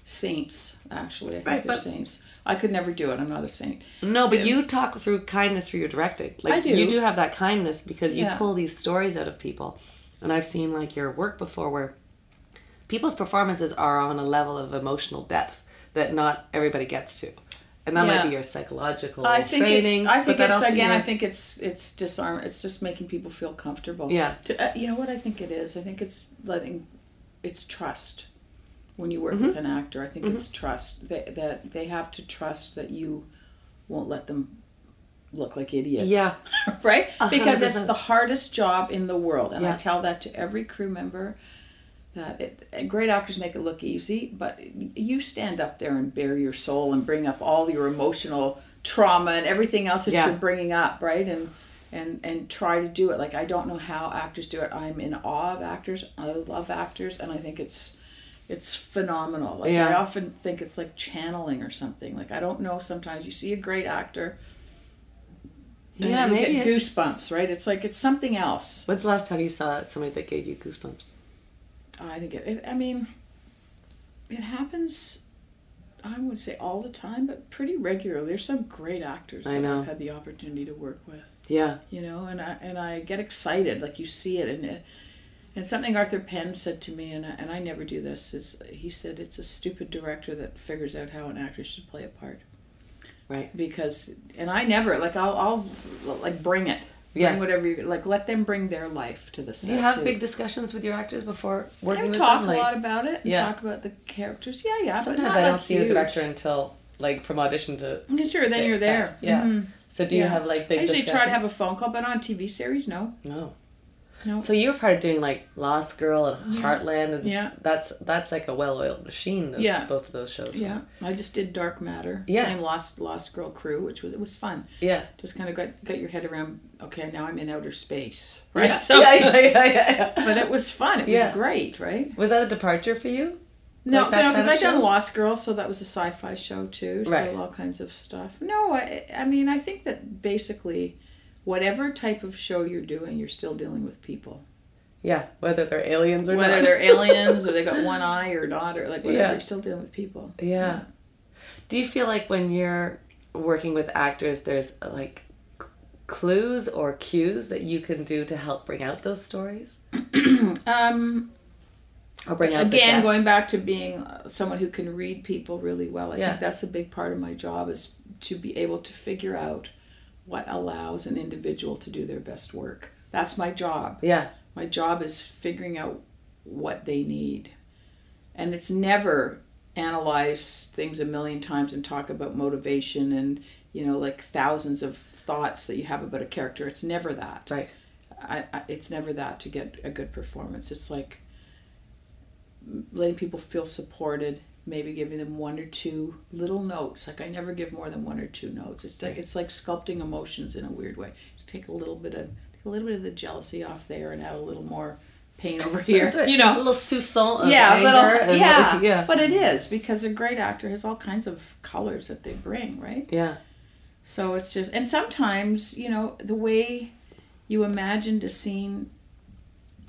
saints. Actually, I think Right, they're but- saints. I could never do it. I'm not a saint. No, but you talk through kindness through your directing. Like I do. you do have that kindness because you Yeah. pull these stories out of people. And I've seen like your work before where people's performances are on a level of emotional depth that not everybody gets to. And that Yeah. might be your psychological I think training. I think it's again. I think it's it's disarm. It's just making people feel comfortable. Yeah. To, uh, you know what I think it is. I think it's letting. It's trust. When you work Mm-hmm. with an actor, I think it's trust. That that they have to trust that you won't let them look like idiots. Yeah. right. Because it's the hardest job in the world, and I tell that to every crew member. That it, great actors make it look easy, but you stand up there and bare your soul and bring up all your emotional trauma and everything else that Yeah. you're bringing up, right? And and and try to do it. Like I don't know how actors do it. I'm in awe of actors. I love actors, and I think it's it's phenomenal. Like Yeah. I often think it's like channeling or something. Like I don't know. Sometimes you see a great actor, Yeah, then you maybe get goosebumps, right? It's like it's something else. When's the last time you saw somebody that gave you goosebumps? I think it, it. I mean, it happens. I would say all the time, but pretty regularly. There's some great actors I that know. I've had the opportunity to work with. Yeah. You know, and I and I get excited, like you see it, and it, and something Arthur Penn said to me, and I, and I never do this. Is he said it's a stupid director that figures out how an actor should play a part Right. because, and I never like I'll I'll like bring it. Yeah. Bring whatever you like. Let them bring their life to the set. Do you have too. big discussions with your actors before working I with talk them? a Like, lot about it and Yeah. talk about the characters. Yeah, yeah. sometimes I don't like see the director until like from audition to Yeah, sure, then you're set. there. Yeah. Mhm. So do you Yeah. have like big? I usually try to have a phone call, but on a TV series, no. No. No. So you were part of doing like Lost Girl and Yeah. Heartland, and Yeah. that's that's like a well-oiled machine. Those, Yeah. both of those shows. were. Yeah, I just did Dark Matter. Yeah. Same Lost Lost Girl crew, which was it was fun. yeah, Just kind of got got your head around. Okay, now I'm in outer space, right. right? So, yeah, yeah, yeah, yeah, yeah. but it was fun. It was great, right? Was that a departure for you? No, Like no, because I done? Lost Girl, so that was a sci-fi show too. Right. So all kinds of stuff. No, I, I mean, I think that basically, whatever type of show you're doing, you're still dealing with people. Yeah, whether they're aliens or not. Whether not. they're aliens or they got one eye or not, or like whatever, Yeah. you're still dealing with people. Yeah. Do you feel like when you're working with actors, there's uh, like clues or cues that you can do to help bring out those stories Um, or bring out again, going back to being uh, someone who can read people really well, I Yeah. think that's a big part of my job is to be able to figure out what allows an individual to do their best work. That's my job. Yeah, My job is figuring out what they need. And it's never analyze things a million times and talk about motivation and you know like thousands of thoughts that you have about a character. It's never that. Right. I, I, it's never that to get a good performance. It's like letting people feel supported, maybe giving them one or two little notes. Like I never give more than one or two notes. It's like it's like sculpting emotions in a weird way. Just take a little bit of take a little bit of the jealousy off there and add a little more pain over here. Right. You know, a little soupçon of yeah, anger. little, yeah, like- yeah. But it is because a great actor has all kinds of colors that they bring, right? yeah. So it's just, and sometimes, you know, the way you imagined a scene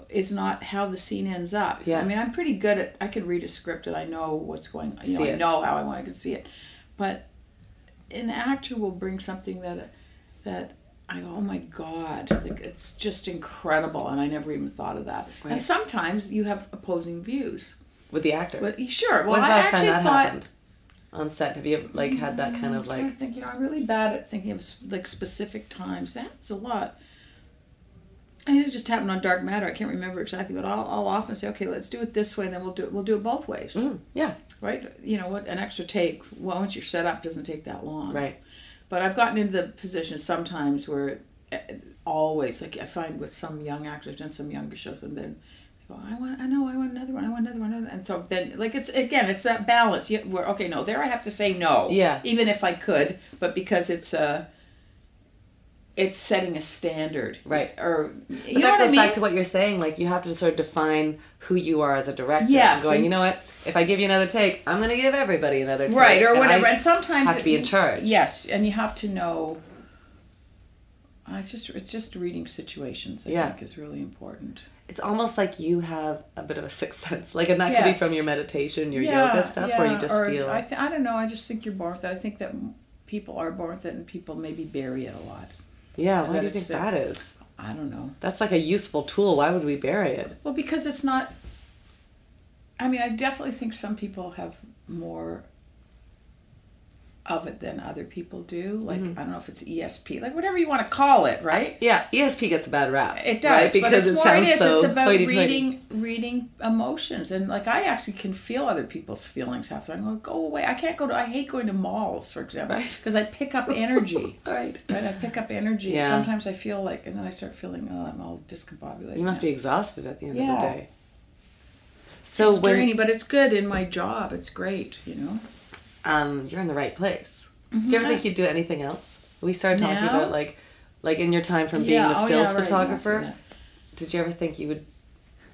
is not how the scene ends up. Yeah. I mean, I'm pretty good at, I can read a script and I know what's going you know, I know how I want to see it. But an actor will bring something that, that I go, oh my God, like it's just incredible. And I never even thought of that. Right. And sometimes you have opposing views. With the actor. But sure, well, When's I actually thought. Happened? On set, have you like had that kind mm, I'm trying like to think, you know, I'm really bad at thinking of like specific times. That happens a lot. And it just happened on Dark Matter. I can't remember exactly, but I'll, I'll often say, okay, let's do it this way, and then we'll do it. We'll do it both ways, Mm, yeah, right? You know what? An extra take. Well, once you're set up, doesn't take that long. right. But I've gotten into the position sometimes where uh, always, like I find with some young actors, done some younger shows, and then they go, I want, I know, I want another one, I want another one, another. and so then, like it's again, it's that balance. Where okay, no, there I have to say no, Yeah. even if I could, but because it's uh it's setting a standard, Right. Or But you know that goes I mean? back to what you're saying. Like you have to sort of define who you are as a director. Yes, And going, and- you know what? If I give you another take, I'm going to give everybody another take. right or and whatever I and sometimes have to be in charge. yes and you have to know uh, it's just it's just reading situations i Yeah. think is really important It's almost like you have a bit of a sixth sense. Like, and that could be from your meditation, your yoga stuff, where you just or feel. I, th- I don't know i just think you're born with it i think that people are born with it and people maybe bury it a lot yeah, why do you think that is? i don't know That's like a useful tool. Why would we bury it? well because it's not i mean i definitely think some people have more of it than other people do like Mm-hmm. i don't know if it's esp like whatever you want to call it right Yeah, ESP gets a bad rap. It right? does, because but it's it sounds it so it's about reading reading emotions, and like I actually can feel other people's feelings half the time. I go, go away. I can't go to. I hate going to malls, for example, Right. because I pick up energy. right. Right, I pick up energy. Yeah. Sometimes I feel like, and then I start feeling, oh, I'm all discombobulated. You must now. be exhausted at the end of the day. So it's when draining, but it's good in my job. It's great, you know. Um, you're in the right place. Do you ever think you'd do anything else? We started talking Now? about like, like in your time from being Yeah, the oh, stills yeah, photographer. yeah. Did you ever think you would?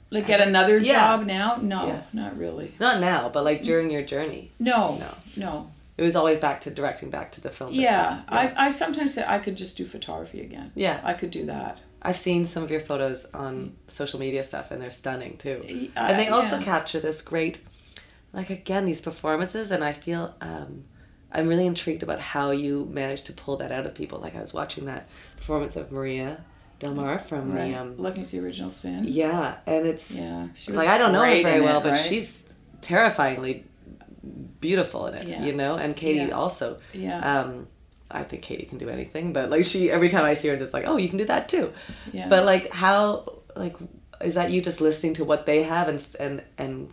Like get another Yeah. job now? No, not really. Not now, but like during your journey. No, No. no. It was always back to directing, back to the film. Yeah. I, I sometimes say I could just do photography again. Yeah. I could do that. I've seen some of your photos on social media stuff, and they're stunning too. Y- and they uh, also capture this great, like again, these performances, and I feel um, I'm really intrigued about how you managed to pull that out of people. Like I was watching that performance of Maria Del Mar from Right. the um, Looking to the original sin. yeah, and it's Yeah. She was like I don't know her very well, it, but right? she's terrifyingly beautiful in it. Yeah. You know, and Katie Yeah. also. Yeah. Um, I think Katie can do anything, but like she, every time I see her, it's like, oh, you can do that too. yeah. But like, how like is that you just listening to what they have and and and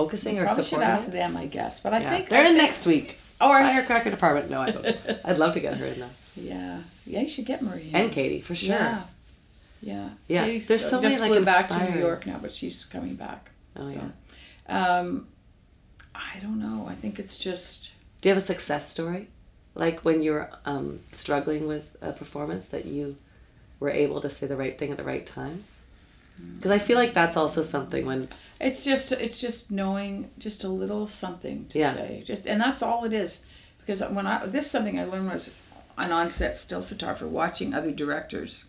focusing or Probably should supporting? ask them, I guess. But I Yeah. think they're I in think- next week. Or Firecracker department. No, I don't. I'd love to get her in though, yeah, yeah, you should get Maria. and Katie for sure. Yeah. Yeah. Yeah, Katie's there's so many, like, flew back to New York now, but she's coming back. Oh so. yeah. Um, I don't know. I think it's just. Do you have a success story, like when you were um, struggling with a performance that you were able to say the right thing at the right time? Because I feel like that's also something when It's just it's just knowing just a little something to Yeah. say, just and that's all it is. Because when I this is something I learned when I was an on-set still photographer, watching other directors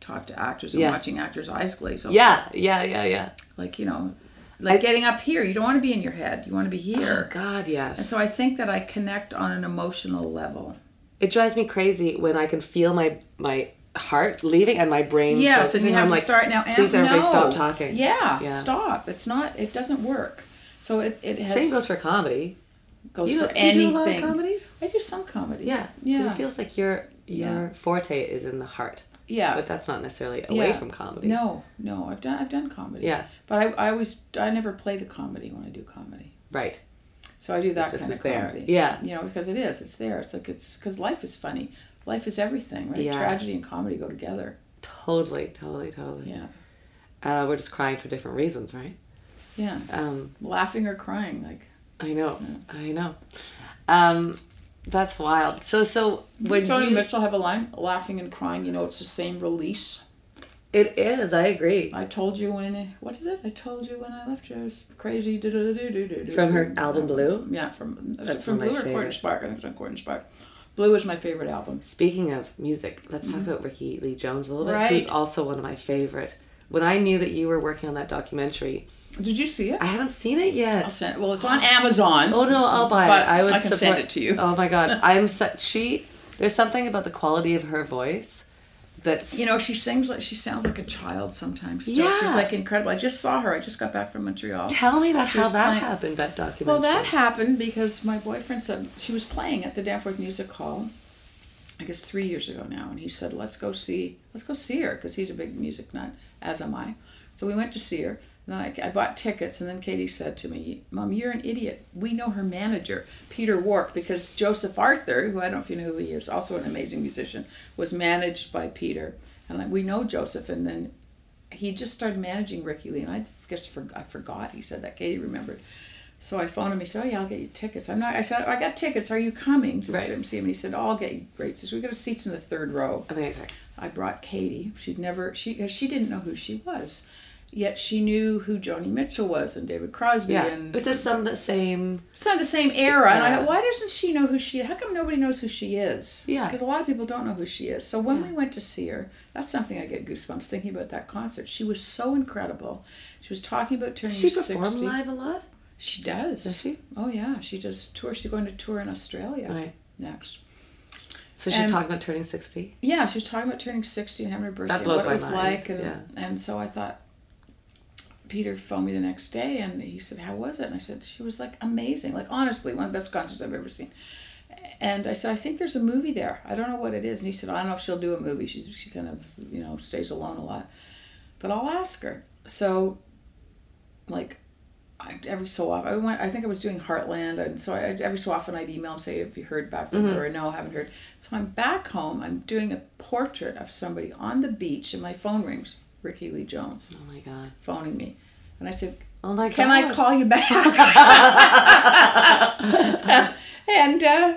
talk to actors and Yeah. watching actors' eyes glaze over. yeah, yeah, yeah, yeah. like you know, like getting up here. You don't want to be in your head. You want to be oh, here. Oh God, yes. And so I think that I connect on an emotional level. it drives me crazy when I can feel my my heart leaving and my brain. yeah focusing. you have I'm to like, start now. Please, and everybody, no. stop talking. Yeah, Yeah. stop. It's not. It doesn't work. So it it has Same goes for comedy. goes you, for do you anything. do a lot of comedy? I do some comedy. yeah Yeah. It feels like your your Yeah. forte is in the heart, Yeah. but that's not necessarily away Yeah. from comedy. No, no, I've done I've done comedy. Yeah. But I, I always I never play the comedy when I do comedy. Right. So I do that kind of there. comedy. Yeah. You know, because it is. It's there. It's like it's because life is funny. Life is everything, right? Yeah. Tragedy and comedy go together. Totally, totally, totally. Yeah. Uh, we're just crying for different reasons, right? Yeah. Um, Laughing or crying, like. I know, I know. Um, that's wild. So, so when Joni you, Mitchell have a line, laughing and crying. You know, it's the same release. it is. I agree. I told you when. What is it? I told you when I left you. I was crazy. do-do-do-do-do-do. From her album Blue? Yeah, from That's from of Blue my or Court and. Spark. I think it's on Court and Spark. Blue is my favorite album. Speaking of music, let's talk mm-hmm. about Rickie Lee Jones a little bit. Right. Who's also one of my favorite. When I knew that you were working on that documentary, Did you see it? I haven't seen it I'll yet. send. Well, it's on Amazon. Oh no, I'll buy But it. I would I can support. send it to you. Oh my god, I'm such she. There's something about the quality of her voice that's You know, she sings like she sounds like a child sometimes. Still. Yeah. she's like incredible. I just saw her. I just got back from Montreal. Tell me about She how that playing- happened. That documentary. Well, that happened because my boyfriend said she was playing at the Danforth Music Hall. I guess three years ago now, and he said, "Let's go see, let's go see her," because he's a big music nut, as am I. So we went to see her. And then I, I bought tickets, and then Katie said to me, "Mom, you're an idiot. We know her manager, Peter Wark, because Joseph Arthur, who I don't know if you know who he is, also an amazing musician, was managed by Peter, and like, we know Joseph. And then he just started managing Rickie Lee, and I guess for, I forgot he said that. Katie remembered. So I phoned him. He said, "Oh yeah, I'll get you tickets." I'm not. I said, "I got tickets. Are you coming to Right. see him?" see him?" And he said, "Oh, I'll get you great." So we got seats in the third row. amazing. I brought Katie. She'd never. She she didn't know who she was, yet she knew who Joni Mitchell was and David Crosby Yeah, and it's just some the same. it's not the same era. And I thought, why doesn't she know who she? How come nobody knows who she is? Yeah. because a lot of people don't know who she is. So when we went to see her, that's something I get goosebumps thinking about that concert. She was so incredible. She was talking about turning she perform 60. live a lot? She does. Does she? Oh yeah, she does tour. She's going to tour in Australia Right. next. So she's And- talking about turning sixty. Yeah, she was talking about turning sixty and having her birthday. and blows what my it was mind, like, and yeah. and so I thought. Peter phoned me the next day and he said, "How was it?" And I said, "She was like amazing. Like honestly, one of the best concerts I've ever seen." And I said, "I think there's a movie there. I don't know what it is." And he said, "I don't know if she'll do a movie. She's she kind of you know stays alone a lot, but I'll ask her." So, like, I, every so often I went. I think I was doing Heartland, and so I, every so often I'd email him say, "Have you heard back from mm-hmm. her?" Or no, I haven't heard. So I'm back home. I'm doing a portrait of somebody on the beach, and my phone rings. Rickie Lee Jones Oh my god. phoning me, and I said, Oh my god. "Can I call you back?" and uh,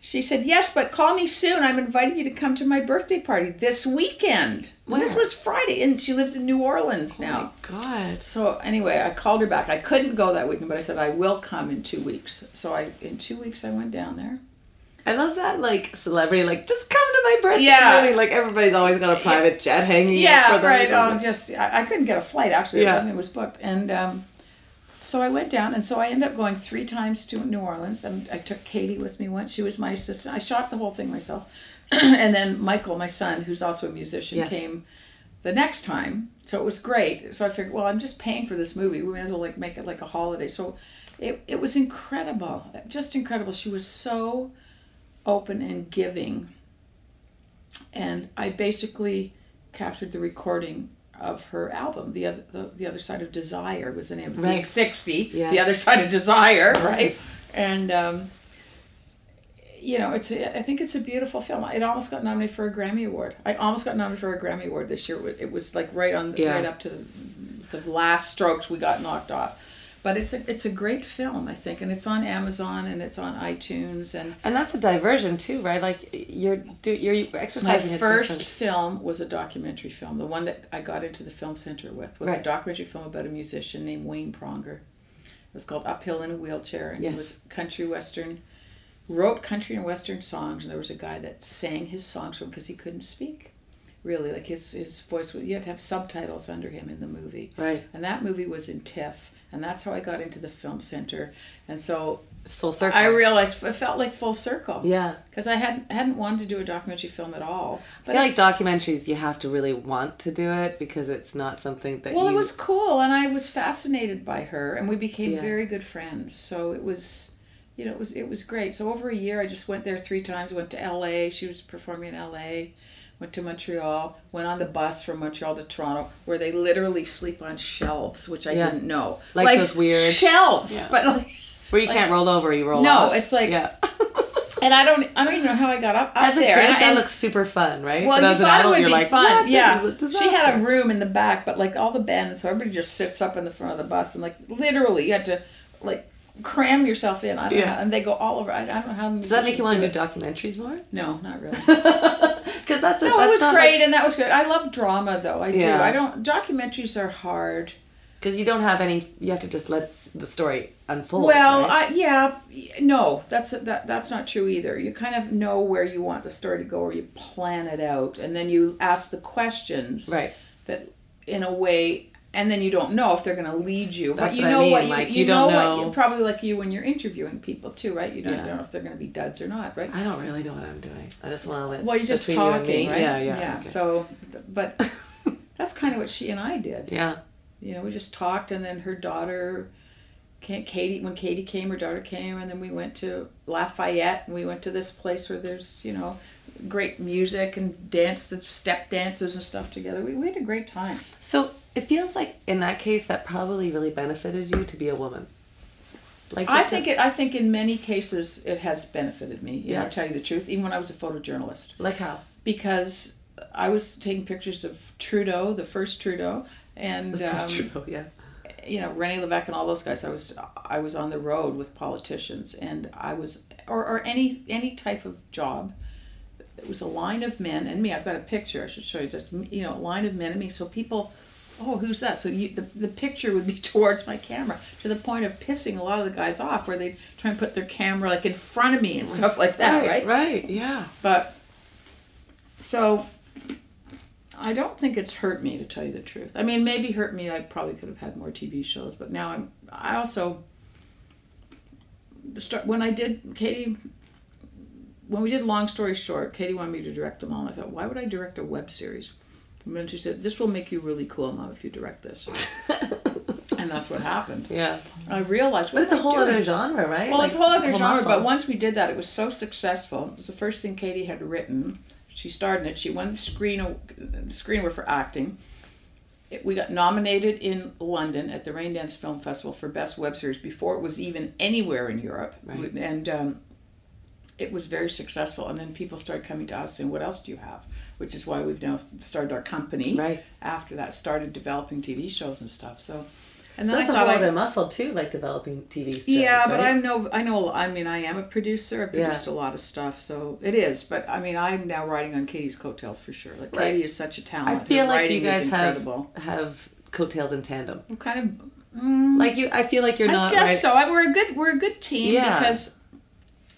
she said, "Yes, but call me soon. I'm inviting you to come to my birthday party this weekend." And This was Friday, and she lives in New Orleans now. Oh my god. So anyway, I called her back. I couldn't go that weekend, but I said I will come in two weeks. So I in two weeks I went down there. I love that like celebrity like just come to my birthday Yeah. party. Like everybody's always got a private jet hanging. Yeah, for right. Oh, just I, I couldn't get a flight actually. Yeah. Yeah. It was booked, and um, so I went down, and so I ended up going three times to New Orleans. And I took Katie with me once. She was my assistant. I shot the whole thing myself, and then Michael, my son, who's also a musician, Yes. came the next time. So it was great. So I figured, well, I'm just paying for this movie. We may as well like make it like a holiday. So it it was incredible, just incredible. She was so open and giving and I basically captured the recording of her album, the other the, the other side of desire was the name of Right. sixty, Yes. the other side of desire, right? Yes. And um, you know, it's a, I think it's a beautiful film. It almost got nominated for a Grammy award. I almost got nominated for a Grammy award this year. It was like right on Yeah. right up to the, the last strokes we got knocked off. But it's a it's a great film, I think, and it's on Amazon and it's on iTunes and And that's a diversion too, right? Like you're do you're exercising a first film was a documentary film. The one that I got into the film center with was Right. a documentary film about a musician named Wayne Pronger. It was called Uphill in a Wheelchair, and Yes. he was country western, wrote country and western songs, and there was a guy that sang his songs for him because he couldn't speak. Really, like his his voice, was- you had to have subtitles under him in the movie. Right. And that movie was in TIFF, and that's how I got into the film center. And so It's full circle. I realized it felt like full circle yeah. because I hadn't hadn't wanted to do a documentary film at all. I feel like documentaries you have to really want to do it because it's not something that well, you it was cool, and I was fascinated by her, and we became Yeah. very good friends. So it was, you know, it was it was great. So over a year, I just went there three times. Went to L.A. She was performing in L.A. Went to Montreal. Went on the bus from Montreal to Toronto, where they literally sleep on shelves, which I Yeah. didn't know. Like those weird- shelves, Yeah. but like. Where you like, can't roll over, you roll no, off. it's like yeah. and I don't I don't even know how I got up, up As a there. kid, and, that and- looks super fun, right? well, but you thought adult, it would be like, fun. Yeah, This is a she had a room in the back, but like all the bands, so everybody just sits up in the front of the bus, and like literally, you had to like cram yourself in. I don't Yeah. know, and they go all over. I, I don't know how. Does that make you want to do documentaries more? No, not really. Because that's a, No, that's it was great, and that was good. I love drama, though. I Yeah. do. I don't. Documentaries are hard. Because you don't have any. You have to just let the story unfold. Well, right? I yeah, no, that's that that's not true either. You kind of know where you want the story to go, or you plan it out, and then you ask the questions right. that, in a way, and then you don't know if they're going to lead you. That's but you what I know mean, what you, like, you, you don't know, know- what probably like you when you're interviewing people too, right? You don't, Yeah. know if they're going to be duds or not, right? I don't really know what I'm doing. I just want to let. Well, you're just you talking, me. right? Yeah, yeah. okay. So, but that's kind of what she and I did. yeah. you know, we just talked, and then her daughter, Ka- Katie, when Katie came, her daughter came, and then we went to Lafayette, and we went to this place where there's, you know, great music and dance, the step dances and stuff together. We, we had a great time. So it feels like in that case that probably really benefited you to be a woman. Like I think to- it. I think in many cases it has benefited me. You know, Yeah. tell you the truth, even when I was a photojournalist, like how because I was taking pictures of Trudeau, the first Trudeau, and That's um, true. Yeah. you know René Lévesque and all those guys. I was I was on the road with politicians, and I was or, or any any type of job. It was a line of men and me. I've got a picture. I should show you. Just you know, a line of men and me. So people, oh, who's that? So you, the the picture would be towards my camera to the point of pissing a lot of the guys off, where they try and put their camera like in front of me and stuff like that, right? Right. Yeah. But so I don't think it's hurt me to tell you the truth. I mean, maybe hurt me. I probably could have had more TV shows, but now I'm. I also the start when I did Katie. When we did Long Story Short, Katie wanted me to direct them all. And I thought, why would I direct a web series? And then she said, "This will make you really cool, Mom, if you direct this." and that's what happened. Yeah. I realized, But it's a whole doing? other genre, right? Well, Like, it's a whole other genre, muscle. but once we did that, it was so successful. It was the first thing Katie had written. She starred in it. She won the screen the screen award for acting. It, we got nominated in London at the Raindance Film Festival for Best Web Series before it was even anywhere in Europe, Right. and um, it was very successful. And then people started coming to us saying, "What else do you have?" Which is why we've now started our company. Right. After that, started developing TV shows and stuff. So, and So that's I a whole I, other muscle too, like developing TV shows. yeah, but right? I'm no, I know, I mean, I am a producer. I Yeah. produced a lot of stuff, so it is. But I mean, I'm now riding on Katie's coattails for sure. Like Right. Katie is such a talent. I Her feel like you guys have have coattails in tandem. I'm kind of. Mm, Like you, I feel like you're I not guess right. so. I, we're a good, we're a good team Yeah. because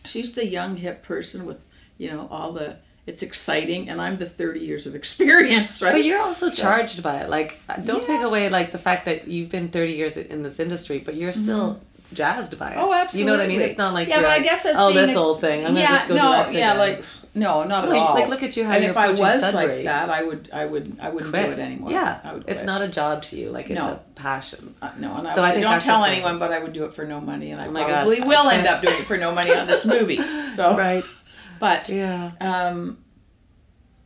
she's the young hip person with, you know, all the. It's exciting, and I'm the 30 years of experience, right? But you're also charged by it. Like, don't take away like the fact that you've been 30 years in this industry, but you're still jazzed by it. Oh, absolutely. You know what I mean? It's not like yeah, you're but like, I guess as oh, this a- old thing. I'm yeah, gonna just go no, direct yeah, again. like no, not at Well, all. like, look at you how and you're if I was Sudbury. like that, I would, I would, I wouldn't quit do it anymore. Yeah, I would it's not a job to you. Like it's No. a passion. Uh, no, and I, So I don't tell anyone, but I would do it for no money, and I Oh my God, probably I will end up doing it for no money on this movie. So, Right. But Yeah. um,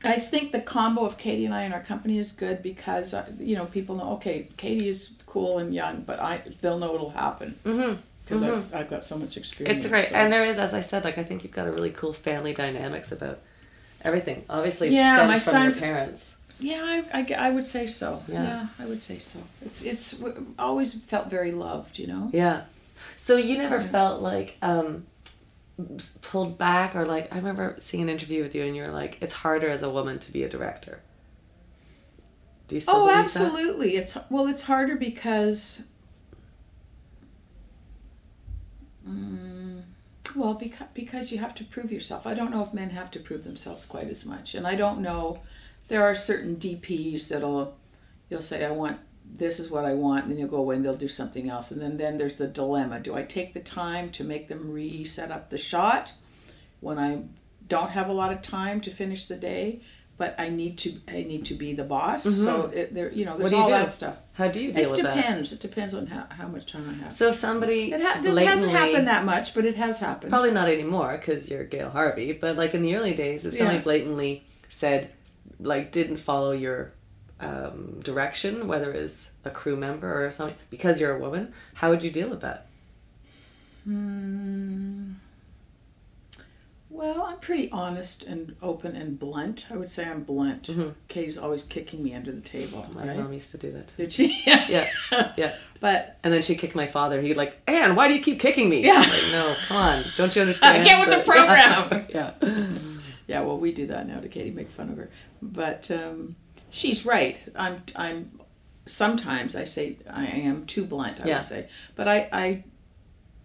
I think the combo of Katie and I in our company is good because uh, you know people know okay, Katie is cool and young, but I they'll know it'll happen Mm-hmm. because I've, I've got so much experience. It's great, so. and there is, as I said, like I think you've got a really cool family dynamics about everything. Obviously, it Yeah, my from son's- your parents. Yeah, I, I, I would say so. Yeah. Yeah. I would say so. It's it's always felt very loved, you know. Yeah. So you never felt like um, pulled back or like I remember seeing an interview with you and you're like, it's harder as a woman to be a director. Do you still Oh, believe that? absolutely. It's well, it's harder because. Mm, well, because because you have to prove yourself. I don't know if men have to prove themselves quite as much, and I don't know. There are certain DPs that'll, you'll say, I want this is what I want, and then you'll go away and they'll do something else, and then then there's the dilemma: Do I take the time to make them reset up the shot when I don't have a lot of time to finish the day? But I need to I need to be the boss. So it, there you know there's Mm-hmm. all do? that stuff. How do you deal It with that? depends. It depends on how, how much time I have. So if somebody It, ha- hasn't happened that much, but it has happened. probably not anymore because you're Gail Harvey, but like in the early days, if somebody Yeah. blatantly said, like, didn't follow your um, direction, whether it's a crew member or something, because you're a woman, how would you deal with that? Hmm. Well, I'm pretty honest and open and blunt. I would say I'm blunt. Mhm. Katie's always kicking me under the table. My right? mom used to do that. Did she? Yeah, yeah. But And then she kicked my father. He'd like, Anne, why do you keep kicking me? Yeah. Like, no, come on, don't you understand? Get with the that-" program. yeah. yeah, well, we do that now to Katie, make fun of her. But um, she's right. I'm. I'm. Sometimes I say I am too blunt. I Yeah. would say, but I. I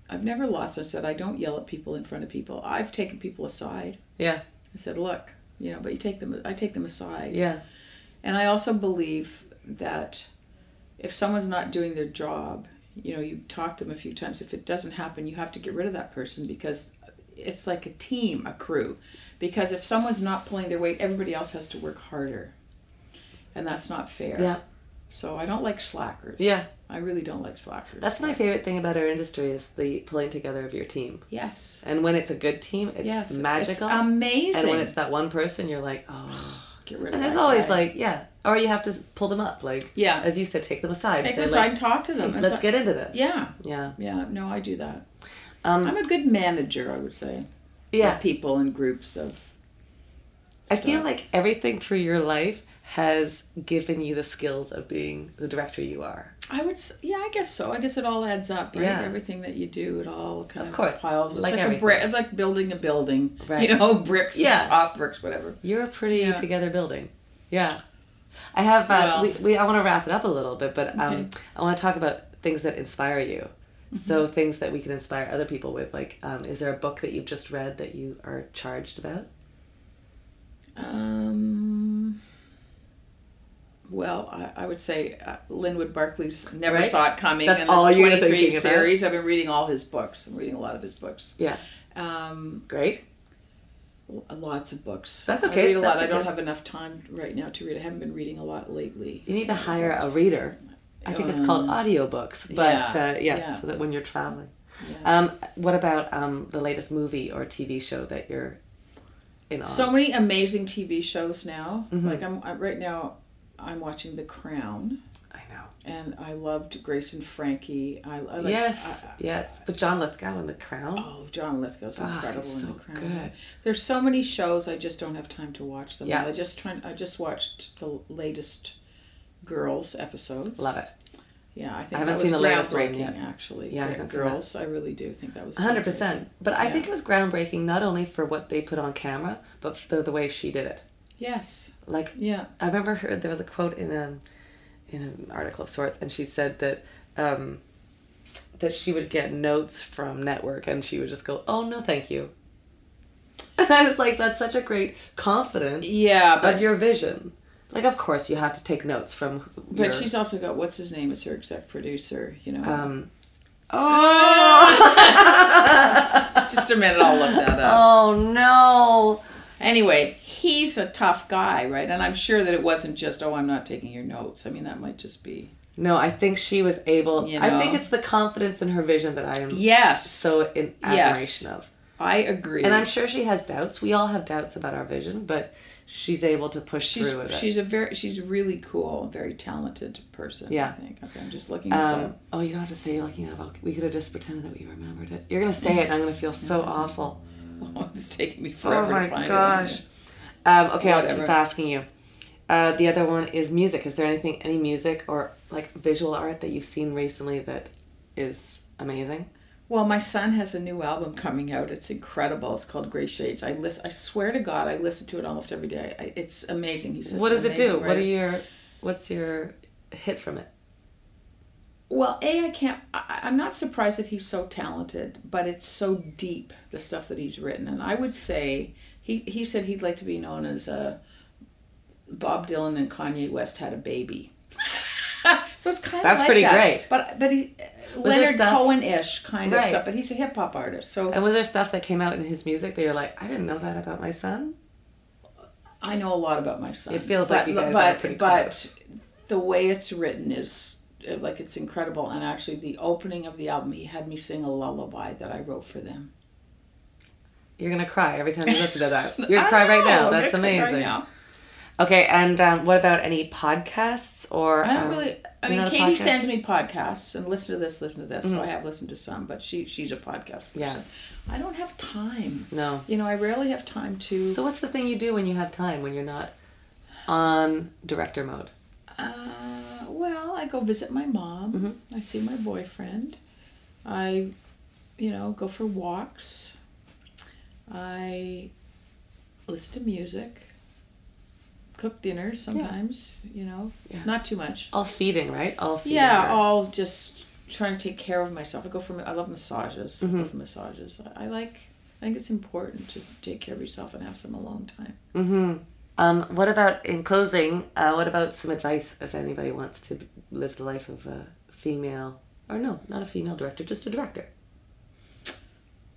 I've never lost. I said I don't yell at people in front of people. I've taken people aside. yeah, I said, look, you know, but you take them. I take them aside. yeah, And I also believe that if someone's not doing their job, you know, you talk to them a few times. If it doesn't happen, you have to get rid of that person because it's like a team, a crew. Because if someone's not pulling their weight, everybody else has to work harder. And that's not fair. yeah, So I don't like slackers. yeah. I really don't like slackers. That's my favorite thing about our industry is the pulling together of your team. Yes. And when it's a good team, it's yes. magical. It's amazing. and when it's that one person, you're like, oh. get rid of them. And there's always guy. like, yeah, or you have to pull them up, like, Yeah. as you said, take them aside. Take them like, aside and talk to them. It's Let's like- get into this. Yeah. Yeah. Yeah. No, I do that. Um, I'm a good manager, I would say. yeah. People and groups of. I feel like everything through your life has given you the skills of being the director you are. I would, yeah, I guess so. I guess it all adds up, right? Yeah. Everything that you do, it all kind Of of, course, piles. It's like like, a brick. It's like building a building. Right. You know, bricks, Yeah. top bricks, whatever. You're a pretty Yeah. together building. Yeah. I have, uh, Well- we, we, I want to wrap it up a little bit, but um, Okay. I want to talk about things that inspire you. Mm-hmm. So, things that we can inspire other people with. Like, um, is there a book that you've just read that you are charged about? Um. Well, I, I would say uh, Linwood Barclay's Never Right. Saw It Coming. That's and all you're 23 thinking about? series. I've been reading all his books. I'm reading a lot of his books. Yeah. Um, Great. lots of books. That's okay. I okay, read a lot. that's I don't have enough time right now to read. I haven't been reading a lot lately. You need to hire a reader. I think it's called Um, audiobooks, but yeah, uh, yeah, yeah. so that when you're traveling. Yeah. Um, what about um, the latest movie or TV show that you're in on? so many amazing TV shows now. Mhm. Like I'm I, right now, I'm watching The Crown, I know. and I loved Grace and Frankie. I, I like, yes, I- I- yes. But John Lithgow in The Crown. Oh, John Lithgow's Ah, incredible in so The Crown. good. There's so many shows I just don't have time to watch them. Yeah. I just trying. I just watched the latest Girls episodes. Love it. Yeah, I think I haven't that seen was the latest one yet. Actually, Yeah, I Gr- seen Girls. I really do think that was hundred percent. But I Yeah. think it was groundbreaking not only for what they put on camera, but for the way she did it. Yes. Like Yeah. I remember heard There was a quote in a in an article of sorts, and she said that um, that she would get notes from network, and she would just go, "Oh no, thank you." And I was like, "That's such a great confidence Yeah, but of your vision." Like, of course, you have to take notes from. but your, she's also got what's his name as her exec producer. You know. um. Oh. Just a minute, I'll look that up. oh no. Anyway, he's a tough guy, right? And I'm sure that it wasn't just, oh, I'm not taking your notes. I mean, that might just be. No, I think she was able. You know? I think it's the confidence in her vision that I am Yes, so in Yes. admiration of. I agree. And I'm sure she has doubts. We all have doubts about our vision, but she's able to push she's through with it. she's a very she's really cool, very talented person. Yeah. I think. Okay, I'm just looking Um, oh, you don't have to say you're looking at. We could have just pretended that we remembered it. You're gonna say it, and I'm gonna feel so awful. Oh, it's taking me forever oh my to find gosh. it. Um, okay, I'll keep asking you. Uh, the other one is music. Is there anything, any music or like visual art that you've seen recently that is amazing? Well, my son has a new album coming out. It's incredible. It's called Gray Shades. I listen. I swear to God, I listen to it almost every day. I, it's amazing. He's what does it do? amazing What are your, what's your hit from it? Well, a I can't. I, I'm not surprised that he's so talented, but it's so deep the stuff that he's written. And I would say he he said he'd like to be known as uh, Bob Dylan and Kanye West had a baby. so it's kind of That's like pretty that. great. But but he there Leonard Cohen ish kind of stuff. But he's a hip hop artist, so And was there stuff that came out in his music that you're like, I didn't know that about my son? I know a lot about my son. It feels like but, you guys but, are pretty But close. the way it's written is like it's incredible. And actually, the opening of the album, he had me sing a lullaby that I wrote for them. You're gonna cry every time you listen to that. You're gonna cry right know, now. I'm That's gonna right amazing. now. Okay, and um, what about any podcasts or? I don't um, really. I mean, Katie sends me podcasts and listen to this, listen to this. So I have listened to some, but she she's a podcast person. Yeah. I don't have time. No. You know, I rarely have time to. So what's the thing you do when you have time when you're not on director mode? Uh, well, I go visit my mom. Mm-hmm. I see my boyfriend. I, you know, go for walks. I listen to music. Cook dinners sometimes, you know, Yeah. not too much. All feeding, right? All feeding. Yeah, all just trying to take care of myself. I go for I love massages. I Mm-hmm. go for massages. I, I like. I think it's important to take care of yourself and have some alone time. Mm-hmm. Um, what about in closing? Uh, what about some advice if anybody wants to live the life of a female, or no, not a female director, just a director?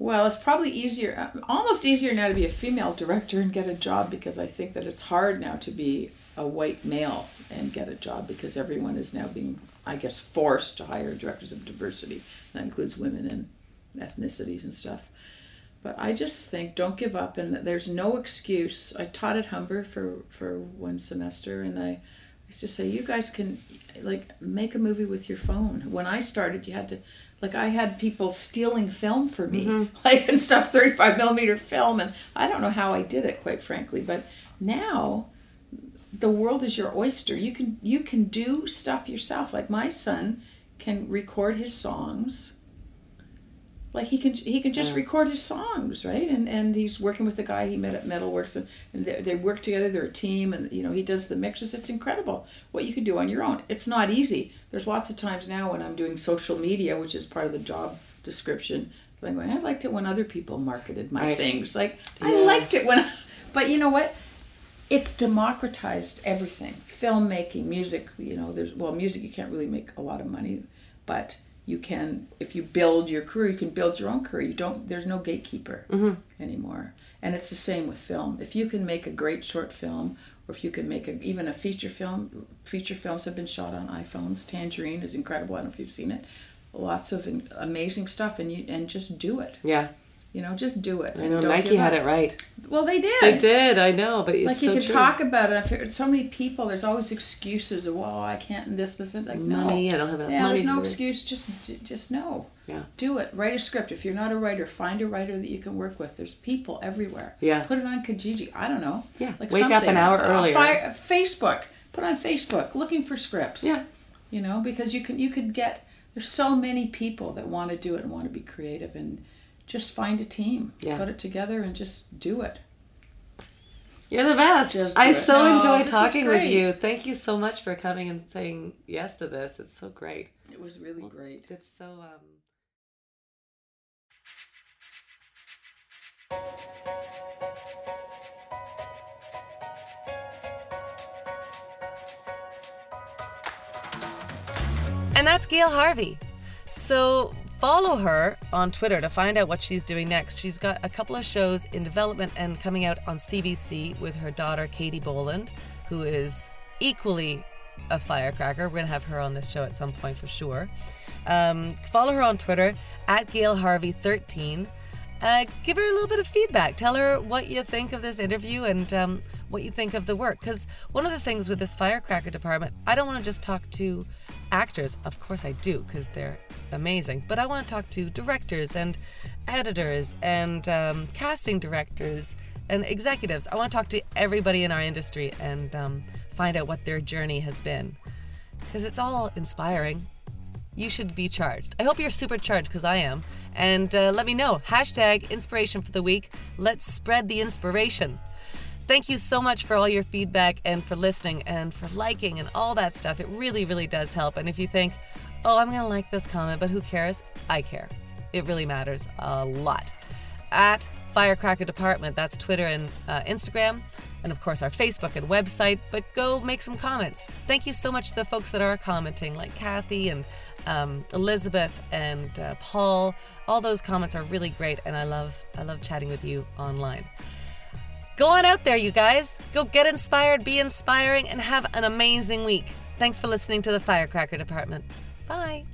Well, it's probably easier, uh, almost easier now to be a female director and get a job because I think that it's hard now to be a white male and get a job because everyone is now being, I guess, forced to hire directors of diversity. That includes women and ethnicities and stuff. But I just think don't give up, and there's no excuse. I taught at Humber for for one semester, and I used to say, you guys can like make a movie with your phone. When I started, you had to, like, I had people stealing film for me, mm-hmm. like and stuff, thirty five millimeter film, and I don't know how I did it, quite frankly. But now, the world is your oyster. You can you can do stuff yourself. Like my son can record his songs. Like he can he can just record his songs, right? And and he's working with the guy he met at Metalworks, and, and they, they work together. They're a team, and you know he does the mixes. It's incredible what you can do on your own. It's not easy. There's lots of times now when I'm doing social media, which is part of the job description. Like I liked it when other people marketed my Right. things. Like I liked it when, but you know what? it's democratized everything filmmaking music you know there's well music you can't really make a lot of money but you can if you build your career you can build your own career. You don't there's no gatekeeper mm-hmm. anymore. And it's the same with film. If you can make a great short film or if you can make a, even a feature film feature films have been shot on iphones. Tangerine is incredible. I don't know if you've seen it. Lots of amazing stuff and you and just do it. Yeah, you know just do it I know Nike had it right. well they did They did, I know, but it's like you so can true. talk about it. I've heard so many people. There's always excuses of, "Well, I can't and this, this, and like Money, no. I don't have enough yeah, money there's no excuse. Just, just no. Yeah. Do it. Write a script. If you're not a writer, find a writer that you can work with. There's people everywhere. Yeah. Put it on Kijiji. I don't know. Yeah, Like wake up an hour earlier. Fire, Facebook. Put on Facebook. Looking for scripts. Yeah. You know, because you can you could get. There's so many people that want to do it and want to be creative and just find a team. Yeah. Put it together and just do it. You're the best. Just I do it. so No, enjoy talking with you. Thank you so much for coming and saying yes to this. It's so great. It was really great. It's so um And that's Gail Harvey. So follow her on Twitter to find out what she's doing next. She's got a couple of shows in development and coming out on CBC with her daughter Katie Boland, who is equally a firecracker. We're going to have her on this show at some point for sure. Um, follow her on Twitter at Gail Harvey13. Uh, give her a little bit of feedback. Tell her what you think of this interview and um, what you think of the work. Because one of the things with this firecracker department, I don't want to just talk to actors. Of course, I do because they're amazing. But I want to talk to directors and editors and um, casting directors and executives. I want to talk to everybody in our industry and um, find out what their journey has been. Because it's all inspiring you should be charged. I hope you're super charged because I am. And uh, let me know. Hashtag inspiration for the week. Let's spread the inspiration. Thank you so much for all your feedback and for listening and for liking and all that stuff. It really, really does help. And if you think, oh, I'm going to like this comment, but who cares? I care. It really matters a lot. At Firecracker Department, that's Twitter and uh, Instagram, and of course our Facebook and website. But go make some comments. Thank you so much to the folks that are commenting, like Kathy and um, Elizabeth and uh, Paul. All those comments are really great, and I love I love chatting with you online. Go on out there, you guys. Go get inspired, be inspiring, and have an amazing week. Thanks for listening to the Firecracker Department. Bye.